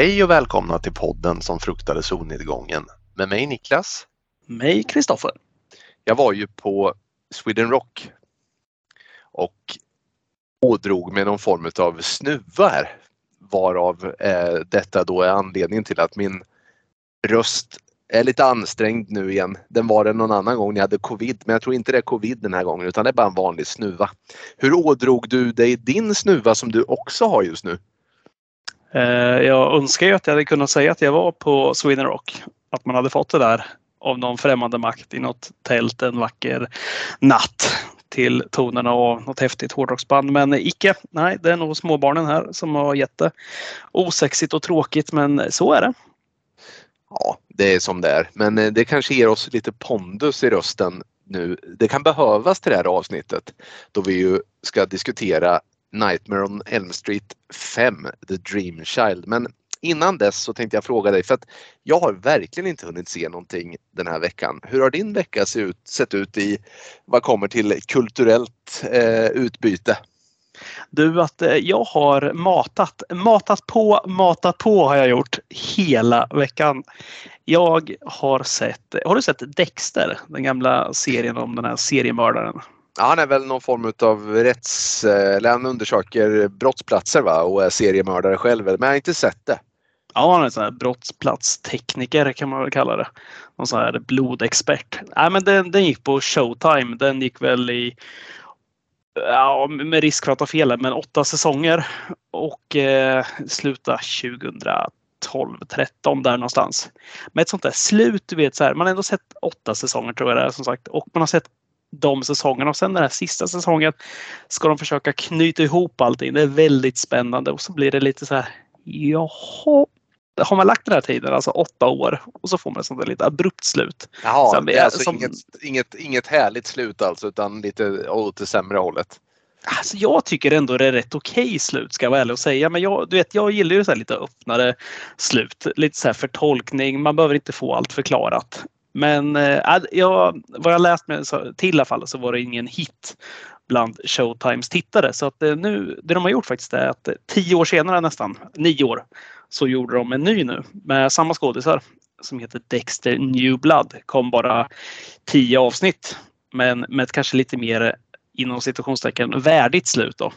Hej och välkomna till podden som fruktade solnedgången med mig Niklas. Mig Kristoffer. Jag var ju på Sweden Rock och ådrog med någon form av snuva här varav eh, detta då är anledningen till att min röst är lite ansträngd nu igen. Den var det någon annan gång när jag hade covid men jag tror inte det är covid den här gången utan det är bara en vanlig snuva. Hur ådrog du dig din snuva som du också har just nu? Eh, jag önskar ju att jag hade kunnat säga att jag var på Sweden Rock. Att man hade fått det där av någon främmande makt i något tält en vacker natt till tonerna av något häftigt hårdrocksband. Men icke. Nej, det är nog småbarnen här som har gett det osexigt och tråkigt, men så är det. Ja, det är som det är. Men eh, det kanske ger oss lite pondus i rösten nu. Det kan behövas till det här avsnittet då vi ju ska diskutera Nightmare on Elm Street 5, The Dream Child. Men innan dess så tänkte jag fråga dig för att jag har verkligen inte hunnit se någonting den här veckan. Hur har din vecka sett ut, sett ut i vad kommer till kulturellt eh, utbyte? Du, att eh, jag har matat, matat på, matat på har jag gjort hela veckan. Jag har sett, har du sett Dexter? Den gamla serien om den här seriemördaren. Ja, han är väl någon form av rätts... Eh, eller han undersöker brottsplatser va? och är seriemördare själv. Men jag har inte sett det. Ja, han är en sån här brottsplatstekniker kan man väl kalla det. Någon sån här blodexpert. Nej, men den, den gick på Showtime. Den gick väl i ja, med risk för att ta fel, men åtta säsonger och eh, sluta 2012, 13 där någonstans. Med ett sånt där slut, du vet så här, man har ändå sett åtta säsonger tror jag det är som sagt och man har sett de säsongerna och sen den här sista säsongen ska de försöka knyta ihop allting. Det är väldigt spännande och så blir det lite så här. Jaha, har man lagt den här tiden, alltså åtta år, och så får man ett sånt där lite abrupt slut. Jaha, Sen, det är alltså som, inget, inget, inget härligt slut alltså utan lite åt det sämre hållet? Alltså jag tycker ändå det är rätt okej okay slut ska jag vara ärlig och säga. Men jag, du vet, jag gillar ju så lite öppnare slut. Lite så här förtolkning. Man behöver inte få allt förklarat. Men äh, jag, vad jag läst mig till i alla fall så var det ingen hit bland Showtimes tittare. Så att eh, nu, det de har gjort faktiskt är att tio år senare nästan, nio år, så gjorde de en ny nu med samma skådisar som heter Dexter New Blood. Kom bara tio avsnitt men med ett kanske lite mer inom situationstecken värdigt slut då.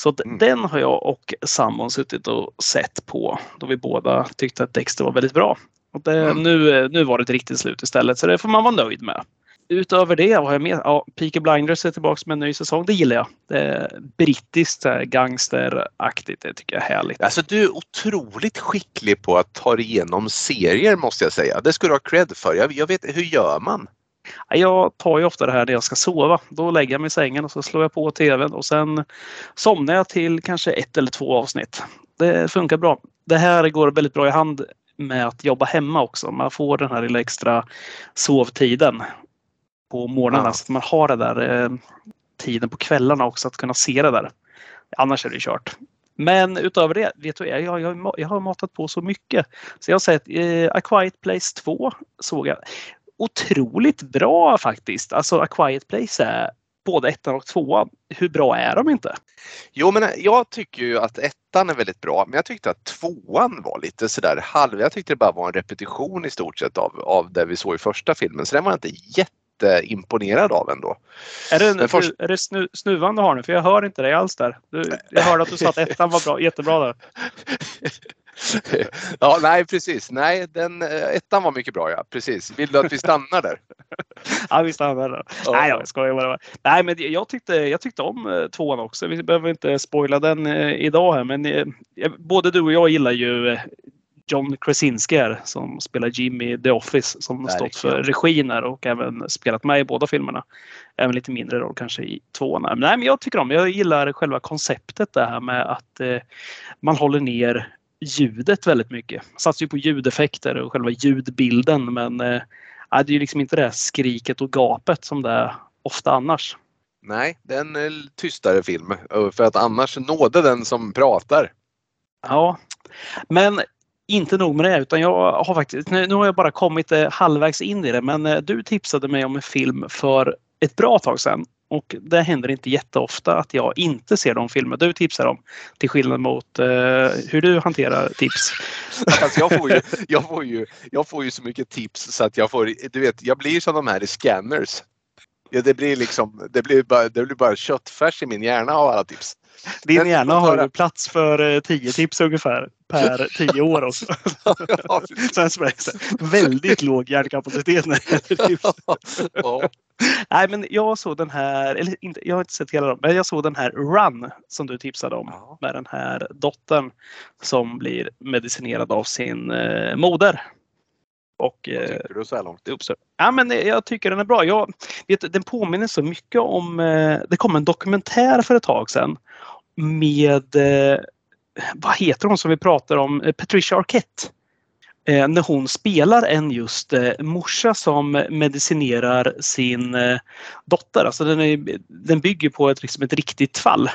Så mm. den har jag och sambon suttit och sett på då vi båda tyckte att Dexter var väldigt bra. Och det, mm. nu, nu var det ett riktigt slut istället så det får man vara nöjd med utöver det, vad har jag med? Ja, Peaky Blinders är tillbaka med en ny säsong. Det gillar jag. Det är brittiskt gangsteraktigt. Det tycker jag är härligt. Alltså du är otroligt skicklig på att ta igenom serier måste jag säga. Det ska du ha cred för. Jag, jag vet, hur gör man? Jag tar ju ofta det här när jag ska sova. Då lägger jag mig i sängen och så slår jag på tvn och sen somnar jag till kanske ett eller två avsnitt. Det funkar bra. Det här går väldigt bra i hand med att jobba hemma också. Man får den här lilla extra sovtiden på morgnarna. Ja. Så att man har det där eh, tiden på kvällarna också att kunna se det där. Annars är det kört. Men utöver det, vet du, jag, jag, jag har matat på så mycket. Så jag har sett eh, A Quiet Place 2 såg jag. Otroligt bra faktiskt. Alltså A Quiet Place är både ettan och tvåan. Hur bra är de inte? Jo, men jag tycker ju att ettan är väldigt bra, men jag tyckte att tvåan var lite sådär halv. Jag tyckte det bara var en repetition i stort sett av, av det vi såg i första filmen, så den var inte jätte imponerad av ändå. Är det, en, först... är det snu, snuvan du har nu? För jag hör inte dig alls där. Du, jag hörde att du sa att ettan var bra, jättebra där. ja, nej precis. Nej, den, eh, ettan var mycket bra ja. Precis. Vill du att vi stannar där? ja, vi stannar där. Ja. Nej, jag skojar bara. Nej, men jag tyckte, jag tyckte om eh, tvåan också. Vi behöver inte spoila den eh, idag här, men både du och jag gillar ju John Krasinski är som spelar Jimmy The Office som har stått för regin och även spelat med i båda filmerna. Även lite mindre roll kanske i tvåan. Men, nej, men jag tycker om, jag gillar själva konceptet det här med att eh, man håller ner ljudet väldigt mycket. Satsar ju på ljudeffekter och själva ljudbilden men eh, det är ju liksom inte det skriket och gapet som det är ofta annars. Nej, det är en eh, tystare film för att annars nådde den som pratar. Ja, men inte nog med det utan jag har faktiskt, nu har jag bara kommit eh, halvvägs in i det men eh, du tipsade mig om en film för ett bra tag sedan Och det händer inte jätteofta att jag inte ser de filmer du tipsar om. Till skillnad mot eh, hur du hanterar tips. Alltså jag, får ju, jag, får ju, jag får ju så mycket tips så att jag får, du vet, jag blir som de här i scanners. Ja, det blir liksom, det blir bara, det blir bara köttfärs i min hjärna av alla tips. Din hjärna har ju plats för 10 tips ungefär per 10 år också. Sen väldigt låg hjärnkapacitet när det tips. Ja. Nej, men jag såg den här, eller inte, jag har inte sett hela dem, men jag såg den här Run som du tipsade om ja. med den här dottern som blir medicinerad av sin eh, moder. Och, Vad eh, tycker du så här långt? Ja, men jag tycker den är bra. Jag, vet, den påminner så mycket om, eh, det kom en dokumentär för ett tag sedan med, eh, vad heter hon som vi pratar om, Patricia Arquette. När hon spelar en just morsa som medicinerar sin dotter. Alltså den, är, den bygger på ett, liksom ett riktigt fall.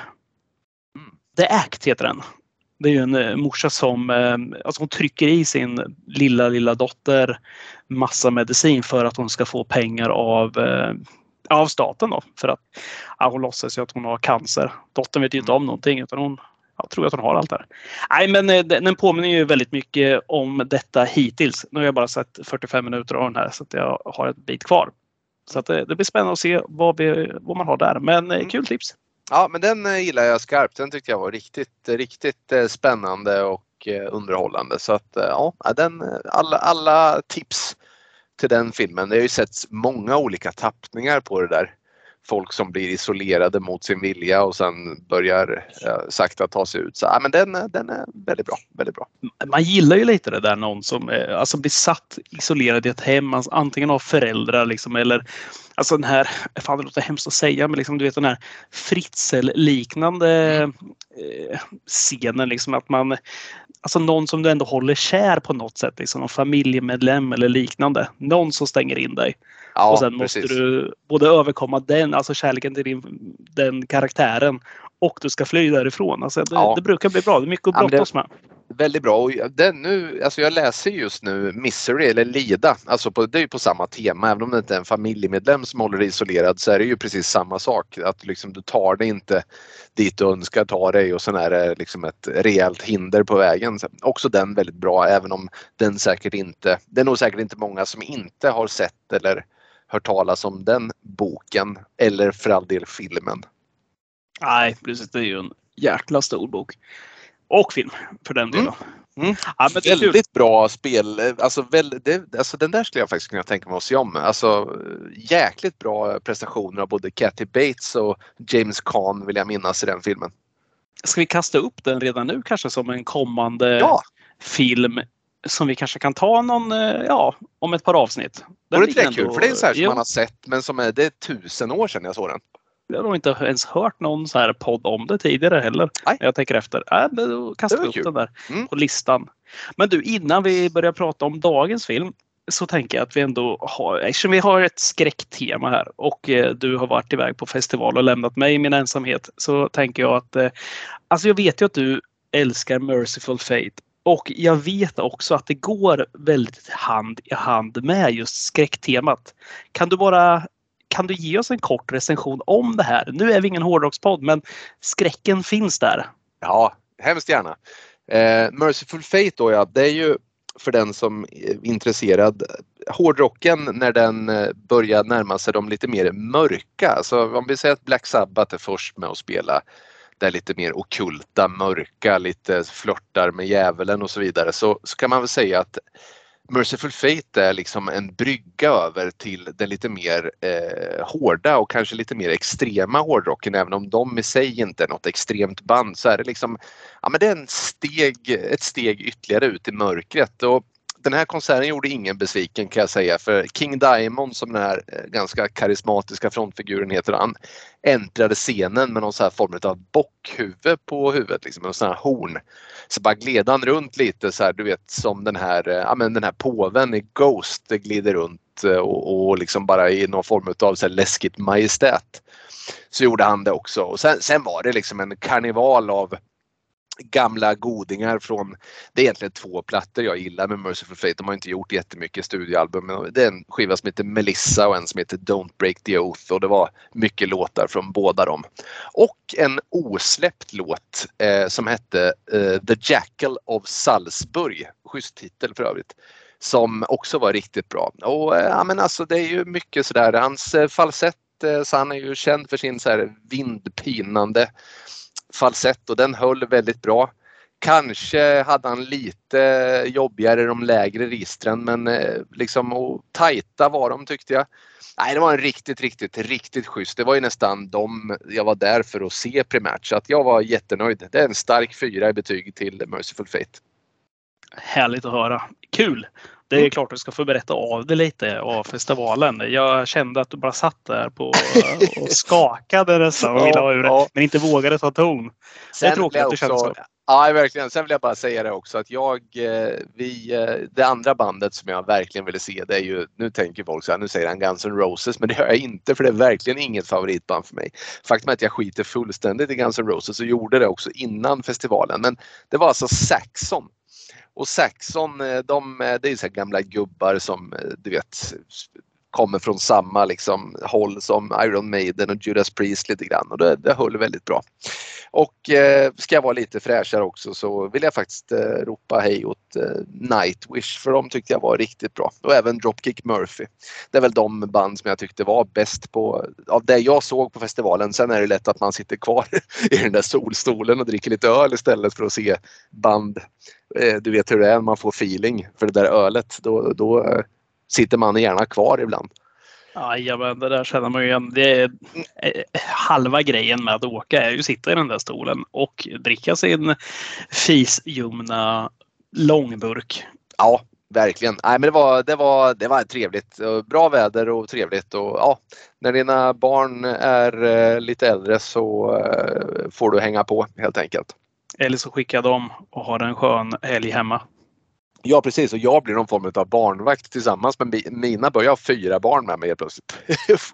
Mm. The Act heter den. Det är ju en eh, morsa som eh, alltså hon trycker i sin lilla, lilla dotter massa medicin för att hon ska få pengar av, eh, av staten. Då, för att ja, hon låtsas ju att hon har cancer. Dottern vet ju inte om någonting utan hon jag tror att hon har allt där. Nej, men den påminner ju väldigt mycket om detta hittills. Nu har jag bara sett 45 minuter av den här så att jag har ett bit kvar. Så att det, det blir spännande att se vad, vi, vad man har där. Men mm. kul tips! Ja, men den eh, gillar jag skarpt. Den tyckte jag var riktigt, riktigt eh, spännande och eh, underhållande. Så att ja, den, alla, alla tips till den filmen. Det har ju setts många olika tappningar på det där folk som blir isolerade mot sin vilja och sen börjar eh, sakta ta sig ut. Så ja, men den, den är väldigt bra. Väldigt bra. Man gillar ju lite det där någon som eh, alltså blir satt isolerad i ett hem, alltså, antingen av föräldrar liksom, eller alltså den här, fan det låter hemskt att säga, men liksom, du vet den här Fritzl-liknande mm. eh, scenen liksom att man Alltså någon som du ändå håller kär på något sätt, liksom någon familjemedlem eller liknande. Någon som stänger in dig. Ja, och sen måste precis. du både överkomma den, alltså kärleken till din, den karaktären och du ska fly därifrån. Alltså det, ja. det brukar bli bra. Det är mycket att brottas med. Väldigt bra. Och den nu, alltså jag läser just nu Misery eller Lida. Alltså på, det är ju på samma tema. Även om det inte är en familjemedlem som håller dig isolerad så är det ju precis samma sak. Att liksom, du tar dig inte dit du önskar ta dig och sen är det liksom ett rejält hinder på vägen. Så också den väldigt bra även om den säkert inte, det är nog säkert inte många som inte har sett eller hört talas om den boken eller för all del filmen. Nej, precis. Det är ju en jäkla stor bok. Och film för den delen. Mm. Mm. Ja, väldigt bra spel. Alltså, väl, det, alltså, den där skulle jag faktiskt kunna tänka mig att se om. Alltså, jäkligt bra prestationer av både Kathy Bates och James Caan vill jag minnas i den filmen. Ska vi kasta upp den redan nu kanske som en kommande ja. film som vi kanske kan ta någon, eh, ja, om ett par avsnitt. Den det är kul för det är så här som jo. man har sett men som är, det är tusen år sedan jag såg den. Jag har nog inte ens hört någon så här podd om det tidigare heller. Nej. Jag tänker efter. Äh, då kastar vi upp kul. den där mm. på listan. Men du, innan vi börjar prata om dagens film så tänker jag att vi ändå har, eftersom vi har ett skräcktema här och eh, du har varit iväg på festival och lämnat mig i min ensamhet så tänker jag att, eh, alltså jag vet ju att du älskar Merciful Fate och jag vet också att det går väldigt hand i hand med just skräcktemat. Kan du bara kan du ge oss en kort recension om det här? Nu är vi ingen hårdrockspodd men skräcken finns där. Ja, hemskt gärna. Eh, Merciful Fate då ja, det är ju för den som är intresserad. Hårdrocken när den eh, börjar närma sig de lite mer mörka. Så om vi säger att Black Sabbath är först med att spela det lite mer okulta, mörka, lite flörtar med djävulen och så vidare så, så kan man väl säga att Merciful Fate är liksom en brygga över till den lite mer eh, hårda och kanske lite mer extrema hårdrocken. Även om de i sig inte är något extremt band så är det liksom, ja men det är en steg, ett steg ytterligare ut i mörkret. Och den här konserten gjorde ingen besviken kan jag säga för King Diamond som den här eh, ganska karismatiska frontfiguren heter han äntrade scenen med någon så här form av bockhuvud på huvudet, liksom, med sån här horn. Så bara gled han runt lite så här, du vet som den här, eh, ja, men den här påven i Ghost glider runt eh, och, och liksom bara i någon form av så här läskigt majestät. Så gjorde han det också och sen, sen var det liksom en karneval av gamla godingar från, det är egentligen två plattor jag gillar med Merciful Fate. De har inte gjort jättemycket studioalbum. Men det är en skiva som heter Melissa och en som heter Don't Break the Oath och det var mycket låtar från båda dem. Och en osläppt låt eh, som hette eh, The Jackal of Salzburg, schysst titel för övrigt som också var riktigt bra. Och eh, ja, men alltså det är ju mycket sådär, hans eh, falsett, eh, så han är ju känd för sin så här vindpinande falsett och den höll väldigt bra. Kanske hade han lite jobbigare de lägre registren men eh, liksom och tajta var de tyckte jag. Nej, det var en riktigt, riktigt, riktigt schysst. Det var ju nästan de jag var där för att se primärt så att jag var jättenöjd. Det är en stark fyra i betyg till Merciful Fate. Härligt att höra. Kul! Det är mm. klart att du ska få berätta av dig lite av festivalen. Jag kände att du bara satt där på och skakade nästan och ville ha ur det, men inte vågade ta ton. Det är tråkigt att det känns så. Ja, verkligen. Sen vill jag bara säga det också att jag, eh, vi, eh, det andra bandet som jag verkligen ville se det är ju, nu tänker folk så här, nu säger han Guns N' Roses, men det gör jag inte för det är verkligen inget favoritband för mig. Faktum är att jag skiter fullständigt i Guns N' Roses och gjorde det också innan festivalen. Men det var alltså Saxon och Saxon, eh, de, eh, det är så gamla gubbar som eh, du vet kommer från samma liksom, håll som Iron Maiden och Judas Priest lite grann och det, det höll väldigt bra. Och eh, ska jag vara lite fräschare också så vill jag faktiskt eh, ropa hej åt eh, Nightwish för de tyckte jag var riktigt bra. Och även Dropkick Murphy. Det är väl de band som jag tyckte var bäst på, av det jag såg på festivalen. Sen är det lätt att man sitter kvar i den där solstolen och dricker lite öl istället för att se band. Eh, du vet hur det är, när man får feeling för det där ölet. Då, då eh, sitter man gärna kvar ibland. Jajamän, det där känner man ju igen. Det är, eh, halva grejen med att åka är ju att sitta i den där stolen och dricka sin fisljumna långburk. Ja, verkligen. Nej, men det, var, det, var, det var trevligt. Bra väder och trevligt. Och, ja, när dina barn är eh, lite äldre så eh, får du hänga på helt enkelt. Eller så skickar de och har en skön helg hemma. Ja precis och jag blir någon form av barnvakt tillsammans med mina börjar ha fyra barn med mig helt plötsligt.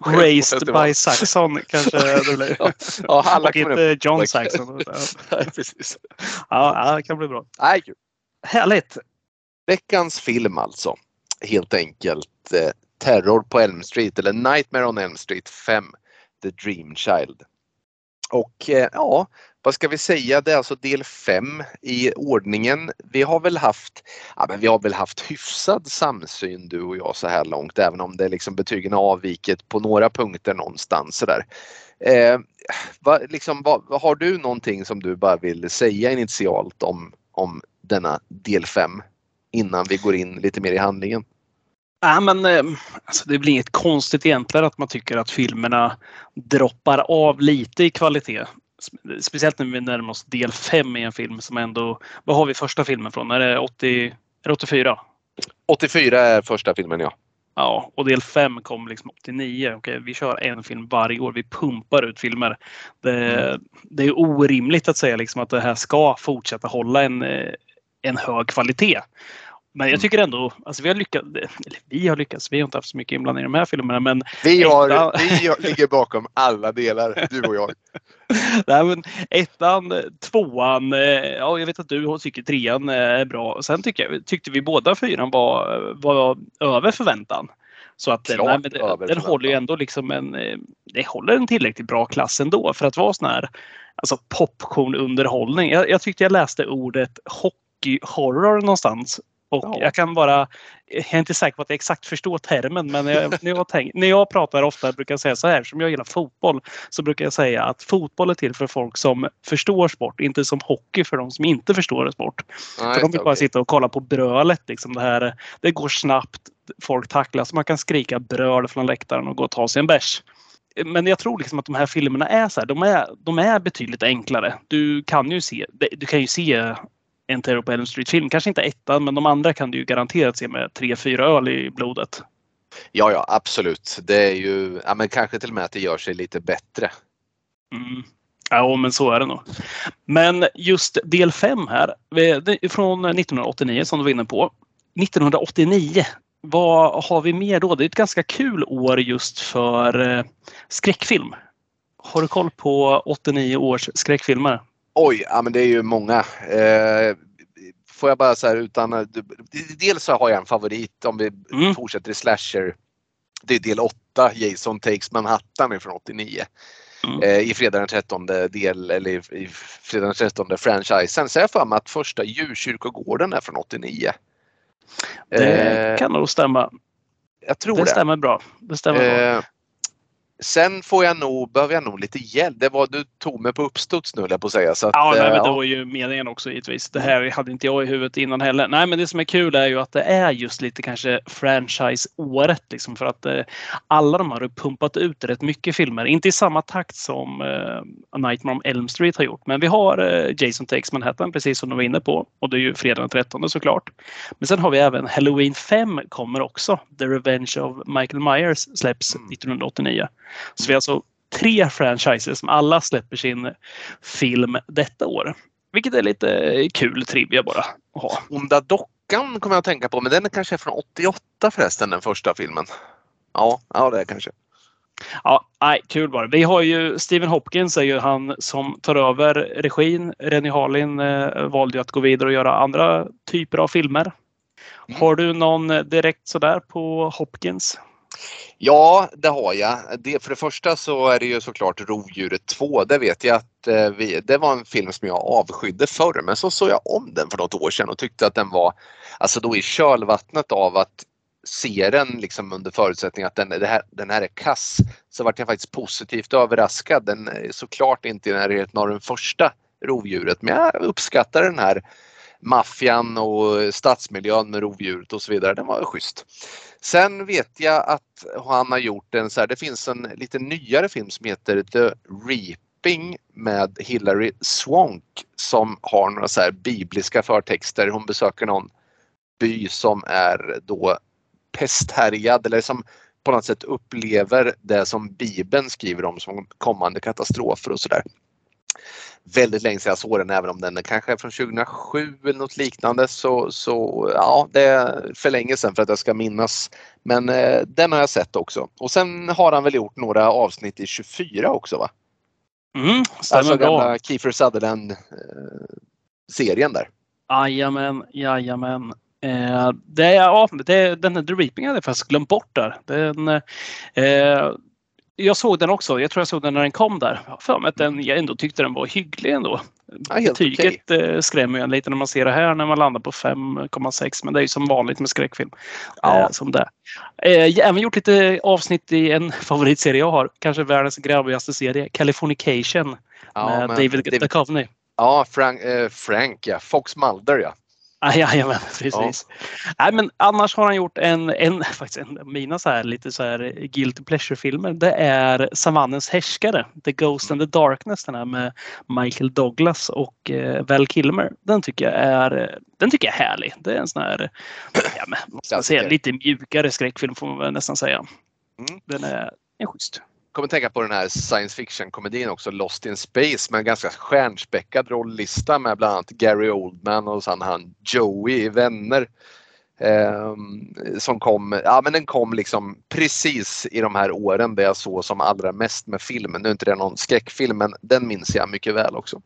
Raised by Saxon kanske det blir. ja, ja, alla och inte John Saxon. Nej, precis. Ja, det kan bli bra. Nej, Härligt! Veckans film alltså. Helt enkelt eh, Terror på Elm Street eller Nightmare on Elm Street 5. The Dream Child. Och eh, ja, vad ska vi säga, det är alltså del 5 i ordningen. Vi har väl haft, ja, men vi har väl haft hyfsad samsyn du och jag så här långt även om det liksom betygen har avvikit på några punkter någonstans sådär. Eh, vad, liksom, vad, har du någonting som du bara vill säga initialt om, om denna del 5 innan vi går in lite mer i handlingen? Ja, men, eh, alltså, det blir inget konstigt egentligen att man tycker att filmerna droppar av lite i kvalitet speciellt när vi närmar oss del 5 i en film som ändå, vad har vi första filmen från? Är det, 80, är det 84? 84 är första filmen ja. Ja, och del 5 kom liksom 89. Okej, vi kör en film varje år. Vi pumpar ut filmer. Det, mm. det är orimligt att säga liksom att det här ska fortsätta hålla en, eh, en hög kvalitet. Men jag mm. tycker ändå, alltså vi har lyckats, eller vi har lyckats, vi har inte haft så mycket inblandning i de här filmerna men... Vi, har, ettan... vi ligger bakom alla delar, du och jag. Nej, men ettan, tvåan, eh, ja jag vet att du tycker trean är bra. Sen tycker tyckte vi båda fyran var, var över förväntan. Så att nej, men det, den håller ju ändå liksom en, eh, det håller en tillräckligt bra klass ändå för att vara sån här alltså popcornunderhållning. Jag, jag tyckte jag läste ordet hockey-horror någonstans och ja. jag kan bara, jag är inte säker på att jag exakt förstår termen men jag, när, jag tänk, när jag pratar ofta brukar jag säga så här, som jag gillar fotboll, så brukar jag säga att fotboll är till för folk som förstår sport, inte som hockey för de som inte förstår sport. Nej, för de vill bara okay. sitta och kolla på brölet. Liksom det, här, det går snabbt, folk tacklas, man kan skrika bröl från läktaren och gå och ta sig en bärs. Men jag tror liksom att de här filmerna är så här, de är, de är betydligt enklare. Du kan ju se, du kan ju se en Terror på Elm Street-film. Kanske inte ettan, men de andra kan du ju garanterat se med tre, fyra öl i blodet. Ja, ja absolut. Det är ju, ja, men kanske till och med att det gör sig lite bättre. Mm. Ja, men så är det nog. Men just del 5 här, från 1989 som du var inne på. 1989, vad har vi mer då? Det är ett ganska kul år just för eh, skräckfilm. Har du koll på 89 års skräckfilmer? Oj, ja, men det är ju många. Eh, får jag bara så här utan... Dels så har jag en favorit om vi mm. fortsätter i slasher. Det är del 8, Jason Takes Manhattan från 89. Mm. Eh, I fredag den 13 del, eller i fredag den 13 franchisen. Så jag för mig att första djurkyrkogården är från 89. Det eh, kan nog stämma. Jag tror det. Det stämmer bra. Det stämmer eh, bra. Sen får jag nog, behöver jag nog lite hjälp. Det var, du tog mig på uppstuds nu jag på att säga. Så att, ja, nej, men det var ju meningen också givetvis. Det här hade inte jag i huvudet innan heller. Nej, men det som är kul är ju att det är just lite kanske franchise-året liksom för att eh, alla de har pumpat ut rätt mycket filmer. Inte i samma takt som eh, Nightmare on Elm Street har gjort, men vi har eh, Jason Takes Manhattan precis som du var inne på och det är ju fredag den 13 såklart. Men sen har vi även Halloween 5 kommer också. The Revenge of Michael Myers släpps 1989. Så vi har alltså tre franchises som alla släpper sin film detta år. Vilket är lite kul trivia bara att ha. Onda dockan kommer jag att tänka på, men den är kanske från 88 förresten, den första filmen. Ja, ja det är kanske. Ja, nej, kul bara. Vi har ju Stephen Hopkins är ju han som tar över regin. Rennie Harlin eh, valde att gå vidare och göra andra typer av filmer. Mm. Har du någon direkt sådär på Hopkins? Ja, det har jag. Det, för det första så är det ju såklart Rovdjuret 2. Det vet jag att eh, vi, det var en film som jag avskydde förr men så såg jag om den för något år sedan och tyckte att den var, alltså då i kölvattnet av att se den liksom under förutsättning att den, här, den här är kass så vart jag faktiskt positivt överraskad. Den är såklart inte i närheten av den första rovdjuret men jag uppskattar den här maffian och stadsmiljön med rovdjuret och så vidare. Den var schysst. Sen vet jag att han har gjort en så här, det finns en lite nyare film som heter The Reaping med Hilary Swank som har några så här bibliska förtexter. Hon besöker någon by som är då pesthärjad eller som på något sätt upplever det som Bibeln skriver om som kommande katastrofer och sådär väldigt länge sedan jag såg den även om den kanske är från 2007 eller något liknande så, så ja det är för länge sedan för att jag ska minnas. Men eh, den har jag sett också. Och sen har han väl gjort några avsnitt i 24 också va? Mm, stämmer alltså bra. gamla Kiefer Sutherland eh, serien där. Jajamän, jajamän. Eh, det, ja, det, den här The Reaping hade jag faktiskt glömt bort där. Den, eh, jag såg den också. Jag tror jag såg den när den kom där. För mig att den, jag ändå tyckte den var hygglig ändå. Ja, Betyget okay. Eh, skrämmer en lite när man ser det här när man landar på 5,6 men det är ju som vanligt med skräckfilm. Ja. Eh, som det. Eh, jag har även gjort lite avsnitt i en favoritserie jag har. Kanske världens grabbigaste serie. Californication. Ja, med David Duchovny. Ja, Frank, eh, Frank ja. Fox Mulder ja. Jajamän, precis. Ja. Nej, men annars har han gjort en, en, faktiskt en av mina så här, lite så här guilty pleasure-filmer. Det är Savannens härskare, The Ghost and the Darkness, den här med Michael Douglas och eh, Val Kilmer. Den tycker jag är, den tycker jag är härlig. Det är en sån här, ja, men, säga, lite mjukare skräckfilm får man väl nästan säga. Mm. Den är, är schysst kommer tänka på den här science fiction-komedin också, Lost in Space med en ganska stjärnspäckad rolllista med bland annat Gary Oldman och sen han Joey i Vänner. Eh, som kom, ja men den kom liksom precis i de här åren där jag såg som allra mest med filmen. Nu är inte det någon skräckfilm men den minns jag mycket väl också.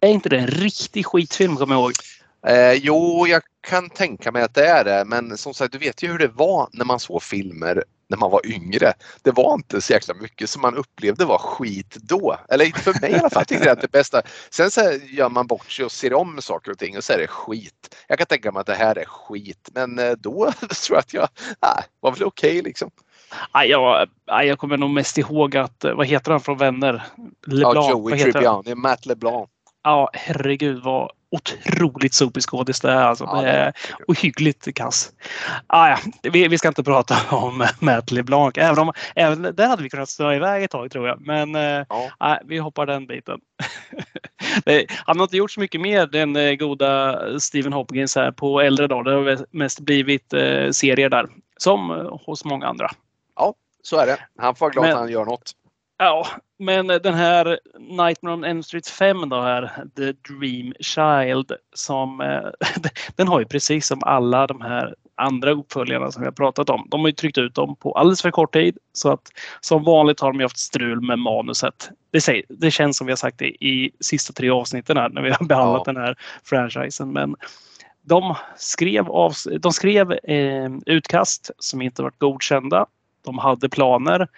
Är inte det en riktig skitfilm kommer jag ihåg? Eh, jo, jag kan tänka mig att det är det men som sagt du vet ju hur det var när man såg filmer när man var yngre. Det var inte så jäkla mycket som man upplevde var skit då. Eller inte för mig i alla fall. Jag tyckte det är det bästa. Sen så gör man bort sig och ser om saker och ting och så är det skit. Jag kan tänka mig att det här är skit men eh, då tror jag att jag nej, var väl okej okay, liksom. jag, jag kommer nog mest ihåg att, vad heter han från Vänner? LeBlanc. Ja, Joey Tribbiani, Matt LeBlanc. Ja, herregud vad otroligt sopig skådis det är. Alltså. Ja, det är ohyggligt kass. Ah, ja. vi, vi ska inte prata om Matt LeBlanc. Även om, även där hade vi kunnat stå iväg ett tag tror jag. Men eh, ja. ah, vi hoppar den biten. Han har inte gjort så mycket mer den eh, goda Stephen Hopkins här på äldre dagar. Det har mest blivit eh, serier där. Som eh, hos många andra. Ja, så är det. Han får vara glad Men, att han gör något. Ja, men den här Nightmare on Elm Street 5 då här, The Dream Child, som, eh, den har ju precis som alla de här andra uppföljarna som vi har pratat om. De har ju tryckt ut dem på alldeles för kort tid så att som vanligt har de haft strul med manuset. Det, säger, det känns som vi har sagt det i sista tre avsnitten här när vi har behandlat ja. den här franchisen. Men de skrev, av, de skrev eh, utkast som inte varit godkända. De hade planer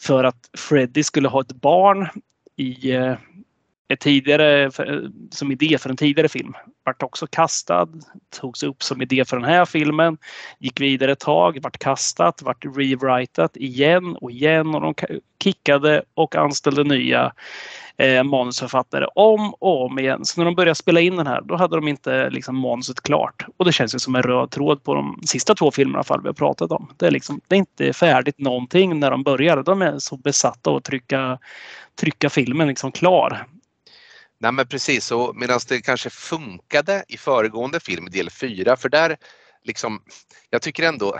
för att Freddy skulle ha ett barn i eh, ett tidigare, eh, som idé för en tidigare film. Vart också kastad, togs upp som idé för den här filmen, gick vidare ett tag, vart kastat, vart rewritat igen och igen och de kickade och anställde nya eh, manusförfattare om och om igen. Så när de började spela in den här, då hade de inte liksom, manuset klart. Och det känns ju som en röd tråd på de sista två filmerna fall vi har pratat om. Det är, liksom, det är inte färdigt någonting när de börjar. De är så besatta av att trycka, trycka filmen liksom klar. Nej men precis, och medan det kanske funkade i föregående film, del 4, för där liksom, jag tycker ändå,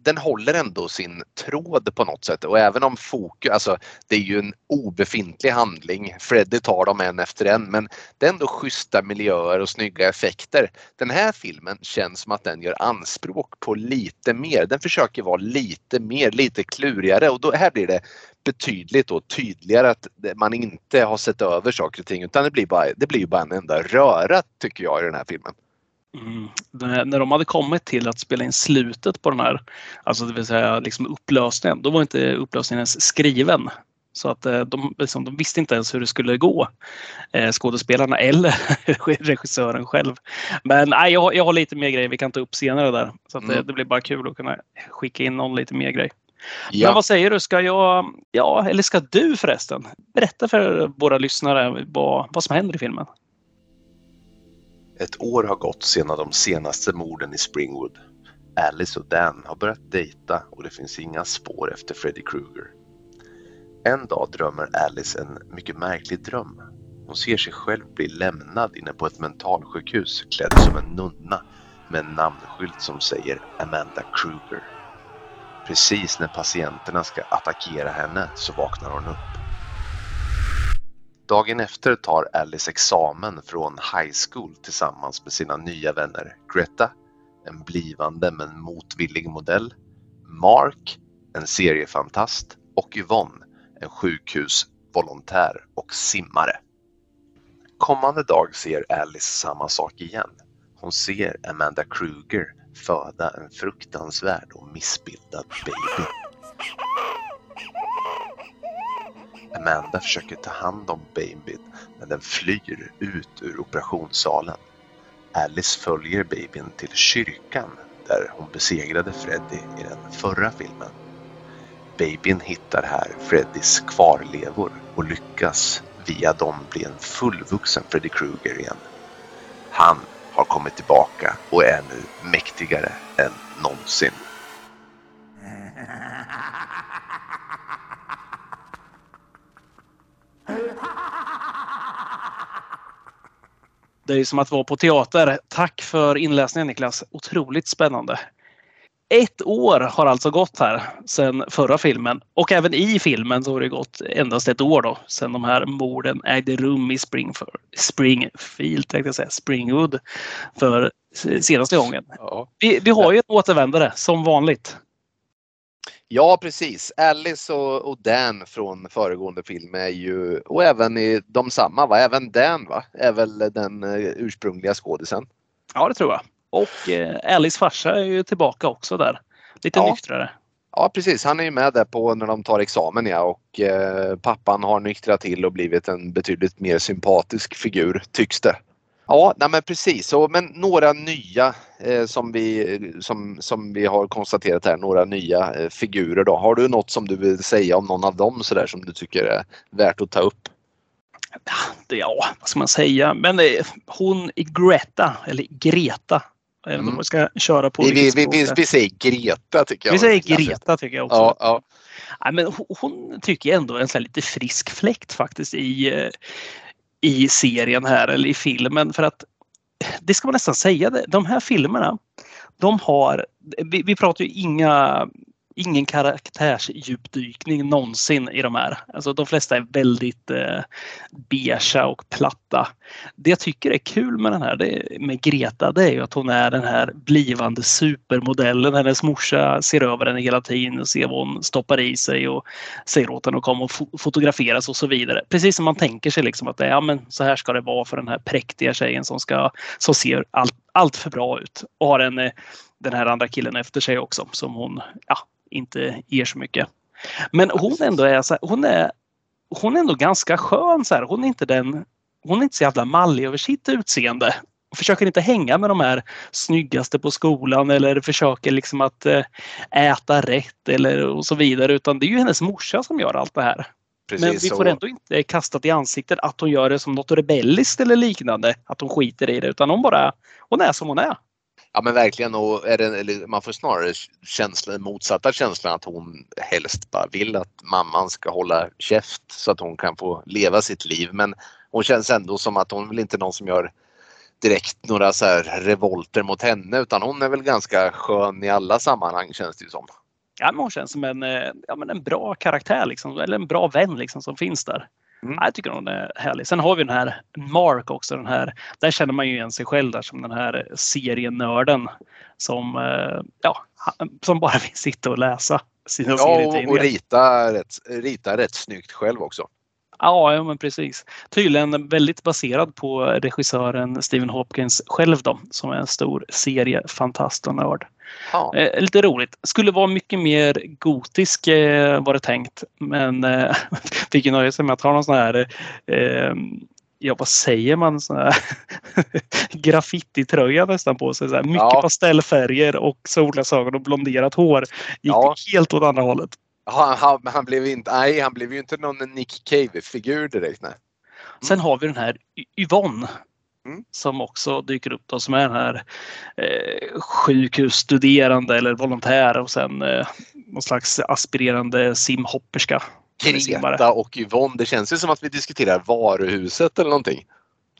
den håller ändå sin tråd på något sätt och även om fokus, alltså det är ju en obefintlig handling. Freddy tar dem en efter en men det är ändå schyssta miljöer och snygga effekter. Den här filmen känns som att den gör anspråk på lite mer. Den försöker vara lite mer, lite klurigare och då här blir det betydligt och tydligare att man inte har sett över saker och ting utan det blir bara, det blir bara en enda röra tycker jag i den här filmen. Mm. När de hade kommit till att spela in slutet på den här, alltså det vill säga liksom upplösningen, då var inte upplösningen ens skriven. Så att eh, de, liksom, de visste inte ens hur det skulle gå, eh, skådespelarna eller regissören själv. Men nej, jag, jag har lite mer grejer vi kan ta upp senare där. Så att, mm. det, det blir bara kul att kunna skicka in någon lite mer grej. Ja. Men vad säger du, ska jag, ja, eller ska du förresten berätta för våra lyssnare vad, vad som händer i filmen? Ett år har gått sedan de senaste morden i Springwood. Alice och Dan har börjat dejta och det finns inga spår efter Freddy Krueger. En dag drömmer Alice en mycket märklig dröm. Hon ser sig själv bli lämnad inne på ett mentalsjukhus klädd som en nunna med en namnskylt som säger Amanda Kruger. Precis när patienterna ska attackera henne så vaknar hon upp. Dagen efter tar Alice examen från high school tillsammans med sina nya vänner Greta, en blivande men motvillig modell, Mark, en seriefantast och Yvonne, en sjukhusvolontär och simmare. Kommande dag ser Alice samma sak igen. Hon ser Amanda Kruger föda en fruktansvärd och missbildad baby. Amanda försöker ta hand om babyn men den flyr ut ur operationssalen. Alice följer babyn till kyrkan där hon besegrade Freddy i den förra filmen. Babyn hittar här Freddys kvarlevor och lyckas via dem bli en fullvuxen Freddy Krueger igen. Han har kommit tillbaka och är nu mäktigare än någonsin. Det är som att vara på teater. Tack för inläsningen Niklas. Otroligt spännande. Ett år har alltså gått här sedan förra filmen och även i filmen så har det gått endast ett år då sedan de här morden ägde rum i Springfield, Springfield tänkte jag säga, Springwood för senaste gången. Ja. Vi, vi har ju en återvändare som vanligt. Ja precis, Alice och, och, Dan från föregående film är ju, och även i de samma va, även Dan va, är väl den uh, ursprungliga skådisen. Ja det tror jag. Och eh, Alice farsa är ju tillbaka också där. Lite ja. nyktrare. Ja precis, han är ju med där på när de tar examen ja och eh, pappan har nyktrat till och blivit en betydligt mer sympatisk figur tycks det. Ja, nej men precis. Så, men några nya eh, som, vi, som, som vi har konstaterat här, några nya eh, figurer då. Har du något som du vill säga om någon av dem så där som du tycker är värt att ta upp? Ja, vad ska man säga? Men eh, hon Greta, eller Greta, vet inte om vi ska köra på vi, vi, vi, vi, säger Greta tycker jag. Vi säger Greta tycker jag också. Ja, ja. Ja, men hon, hon tycker jag ändå är en sån lite frisk fläkt faktiskt i, eh, i serien här eller i filmen för att det ska man nästan säga, de här filmerna de har, vi, vi pratar ju inga ingen karaktärsdjupdykning någonsin i de här. Alltså de flesta är väldigt eh, beigea och platta. Det jag tycker är kul med den här det, med Greta det är ju att hon är den här blivande supermodellen. Hennes morsa ser över henne hela tiden och ser vad hon stoppar i sig och säger åt henne att komma och fo- fotograferas och så vidare. Precis som man tänker sig liksom att det, ja, men så här ska det vara för den här präktiga tjejen som, ska, som ser allt, allt för bra ut och har en, eh, den här andra killen efter sig också som hon ja, inte ger så mycket. Men hon ändå är, så här, hon är, hon är ändå ganska skön. Så här. Hon är inte den, hon är inte så jävla mallig över sitt utseende. Hon försöker inte hänga med de här snyggaste på skolan eller försöker liksom att eh, äta rätt eller och så vidare. Utan det är ju hennes morsa som gör allt det här. Precis, Men vi får och- ändå inte kastat i ansiktet att hon gör det som något rebelliskt eller liknande. Att hon skiter i det. Utan hon bara, hon är som hon är. Ja men verkligen och är det, eller man får snarare känslan, motsatta känslan att hon helst bara vill att mamman ska hålla käft så att hon kan få leva sitt liv. Men hon känns ändå som att hon vill inte någon som gör direkt några så här revolter mot henne utan hon är väl ganska skön i alla sammanhang känns det ju som. Ja, men hon känns som en, eh, ja, men en bra karaktär liksom, eller en bra vän liksom, som finns där. Mm. Ja, Jag tycker hon är härlig. Sen har vi den här Mark också. Den här, där känner man ju igen sig själv där som den här serienörden som, eh, ja, som bara vill sitta och läsa sina Ja serietidningar. och rita, rätt, rita rätt snyggt själv också. Ja, ja, men precis. Tydligen väldigt baserad på regissören Stephen Hopkins själv då, som är en stor seriefantast och nörd. Ja. Eh, lite roligt. Skulle vara mycket mer gotisk eh, var det tänkt. Men eh, fick ju nöja sig med att ha någon sån här eh, ja, vad säger man? Sån här graffititröja nästan på sig. Så här, mycket Ja. pastellfärger och solglasögon och blonderat hår. Gick Ja. helt åt andra hållet. Han, han, han, blev inte, nej, han blev ju inte någon Nick Cave-figur direkt. Nej. Sen har vi den här Yvonne. Mm. Som också dyker upp då, som är den här eh, sjukhusstuderande eller volontär och sen eh, någon slags aspirerande simhopperska. Greta och Yvonne, det känns ju som att vi diskuterar varuhuset eller någonting.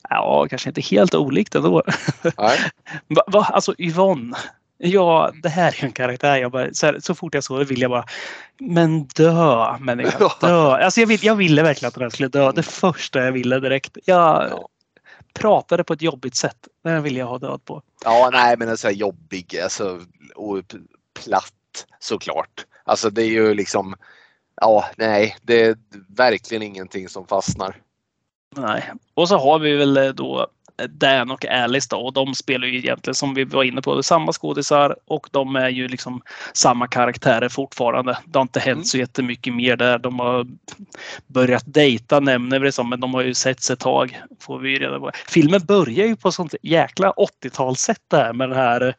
Ja, kanske inte helt olikt ändå. Nej. Va, va, alltså Yvonne. Ja, det här är en karaktär. Jag bara, så, här, så fort jag såg det ville jag bara, men dö människa, dö. Alltså jag, vill, jag ville verkligen att den här skulle dö. Det första jag ville direkt. Jag Ja. Pratade på ett jobbigt sätt. Den vill jag ha död på. Ja, nej, men en så här jobbig alltså, och platt såklart. Alltså det är ju liksom, ja, nej, det är verkligen ingenting som fastnar. Nej. Och så har vi väl eh, då Dan och Alice då och de spelar ju egentligen som vi var inne på samma skådisar och de är ju liksom samma karaktärer fortfarande. Det har inte hänt Mm. så jättemycket mer där. De har börjat dejta nämner vi det som men de har ju setts ett tag. Får vi reda på. Filmen börjar ju på sånt jäkla 80-talssätt där med den här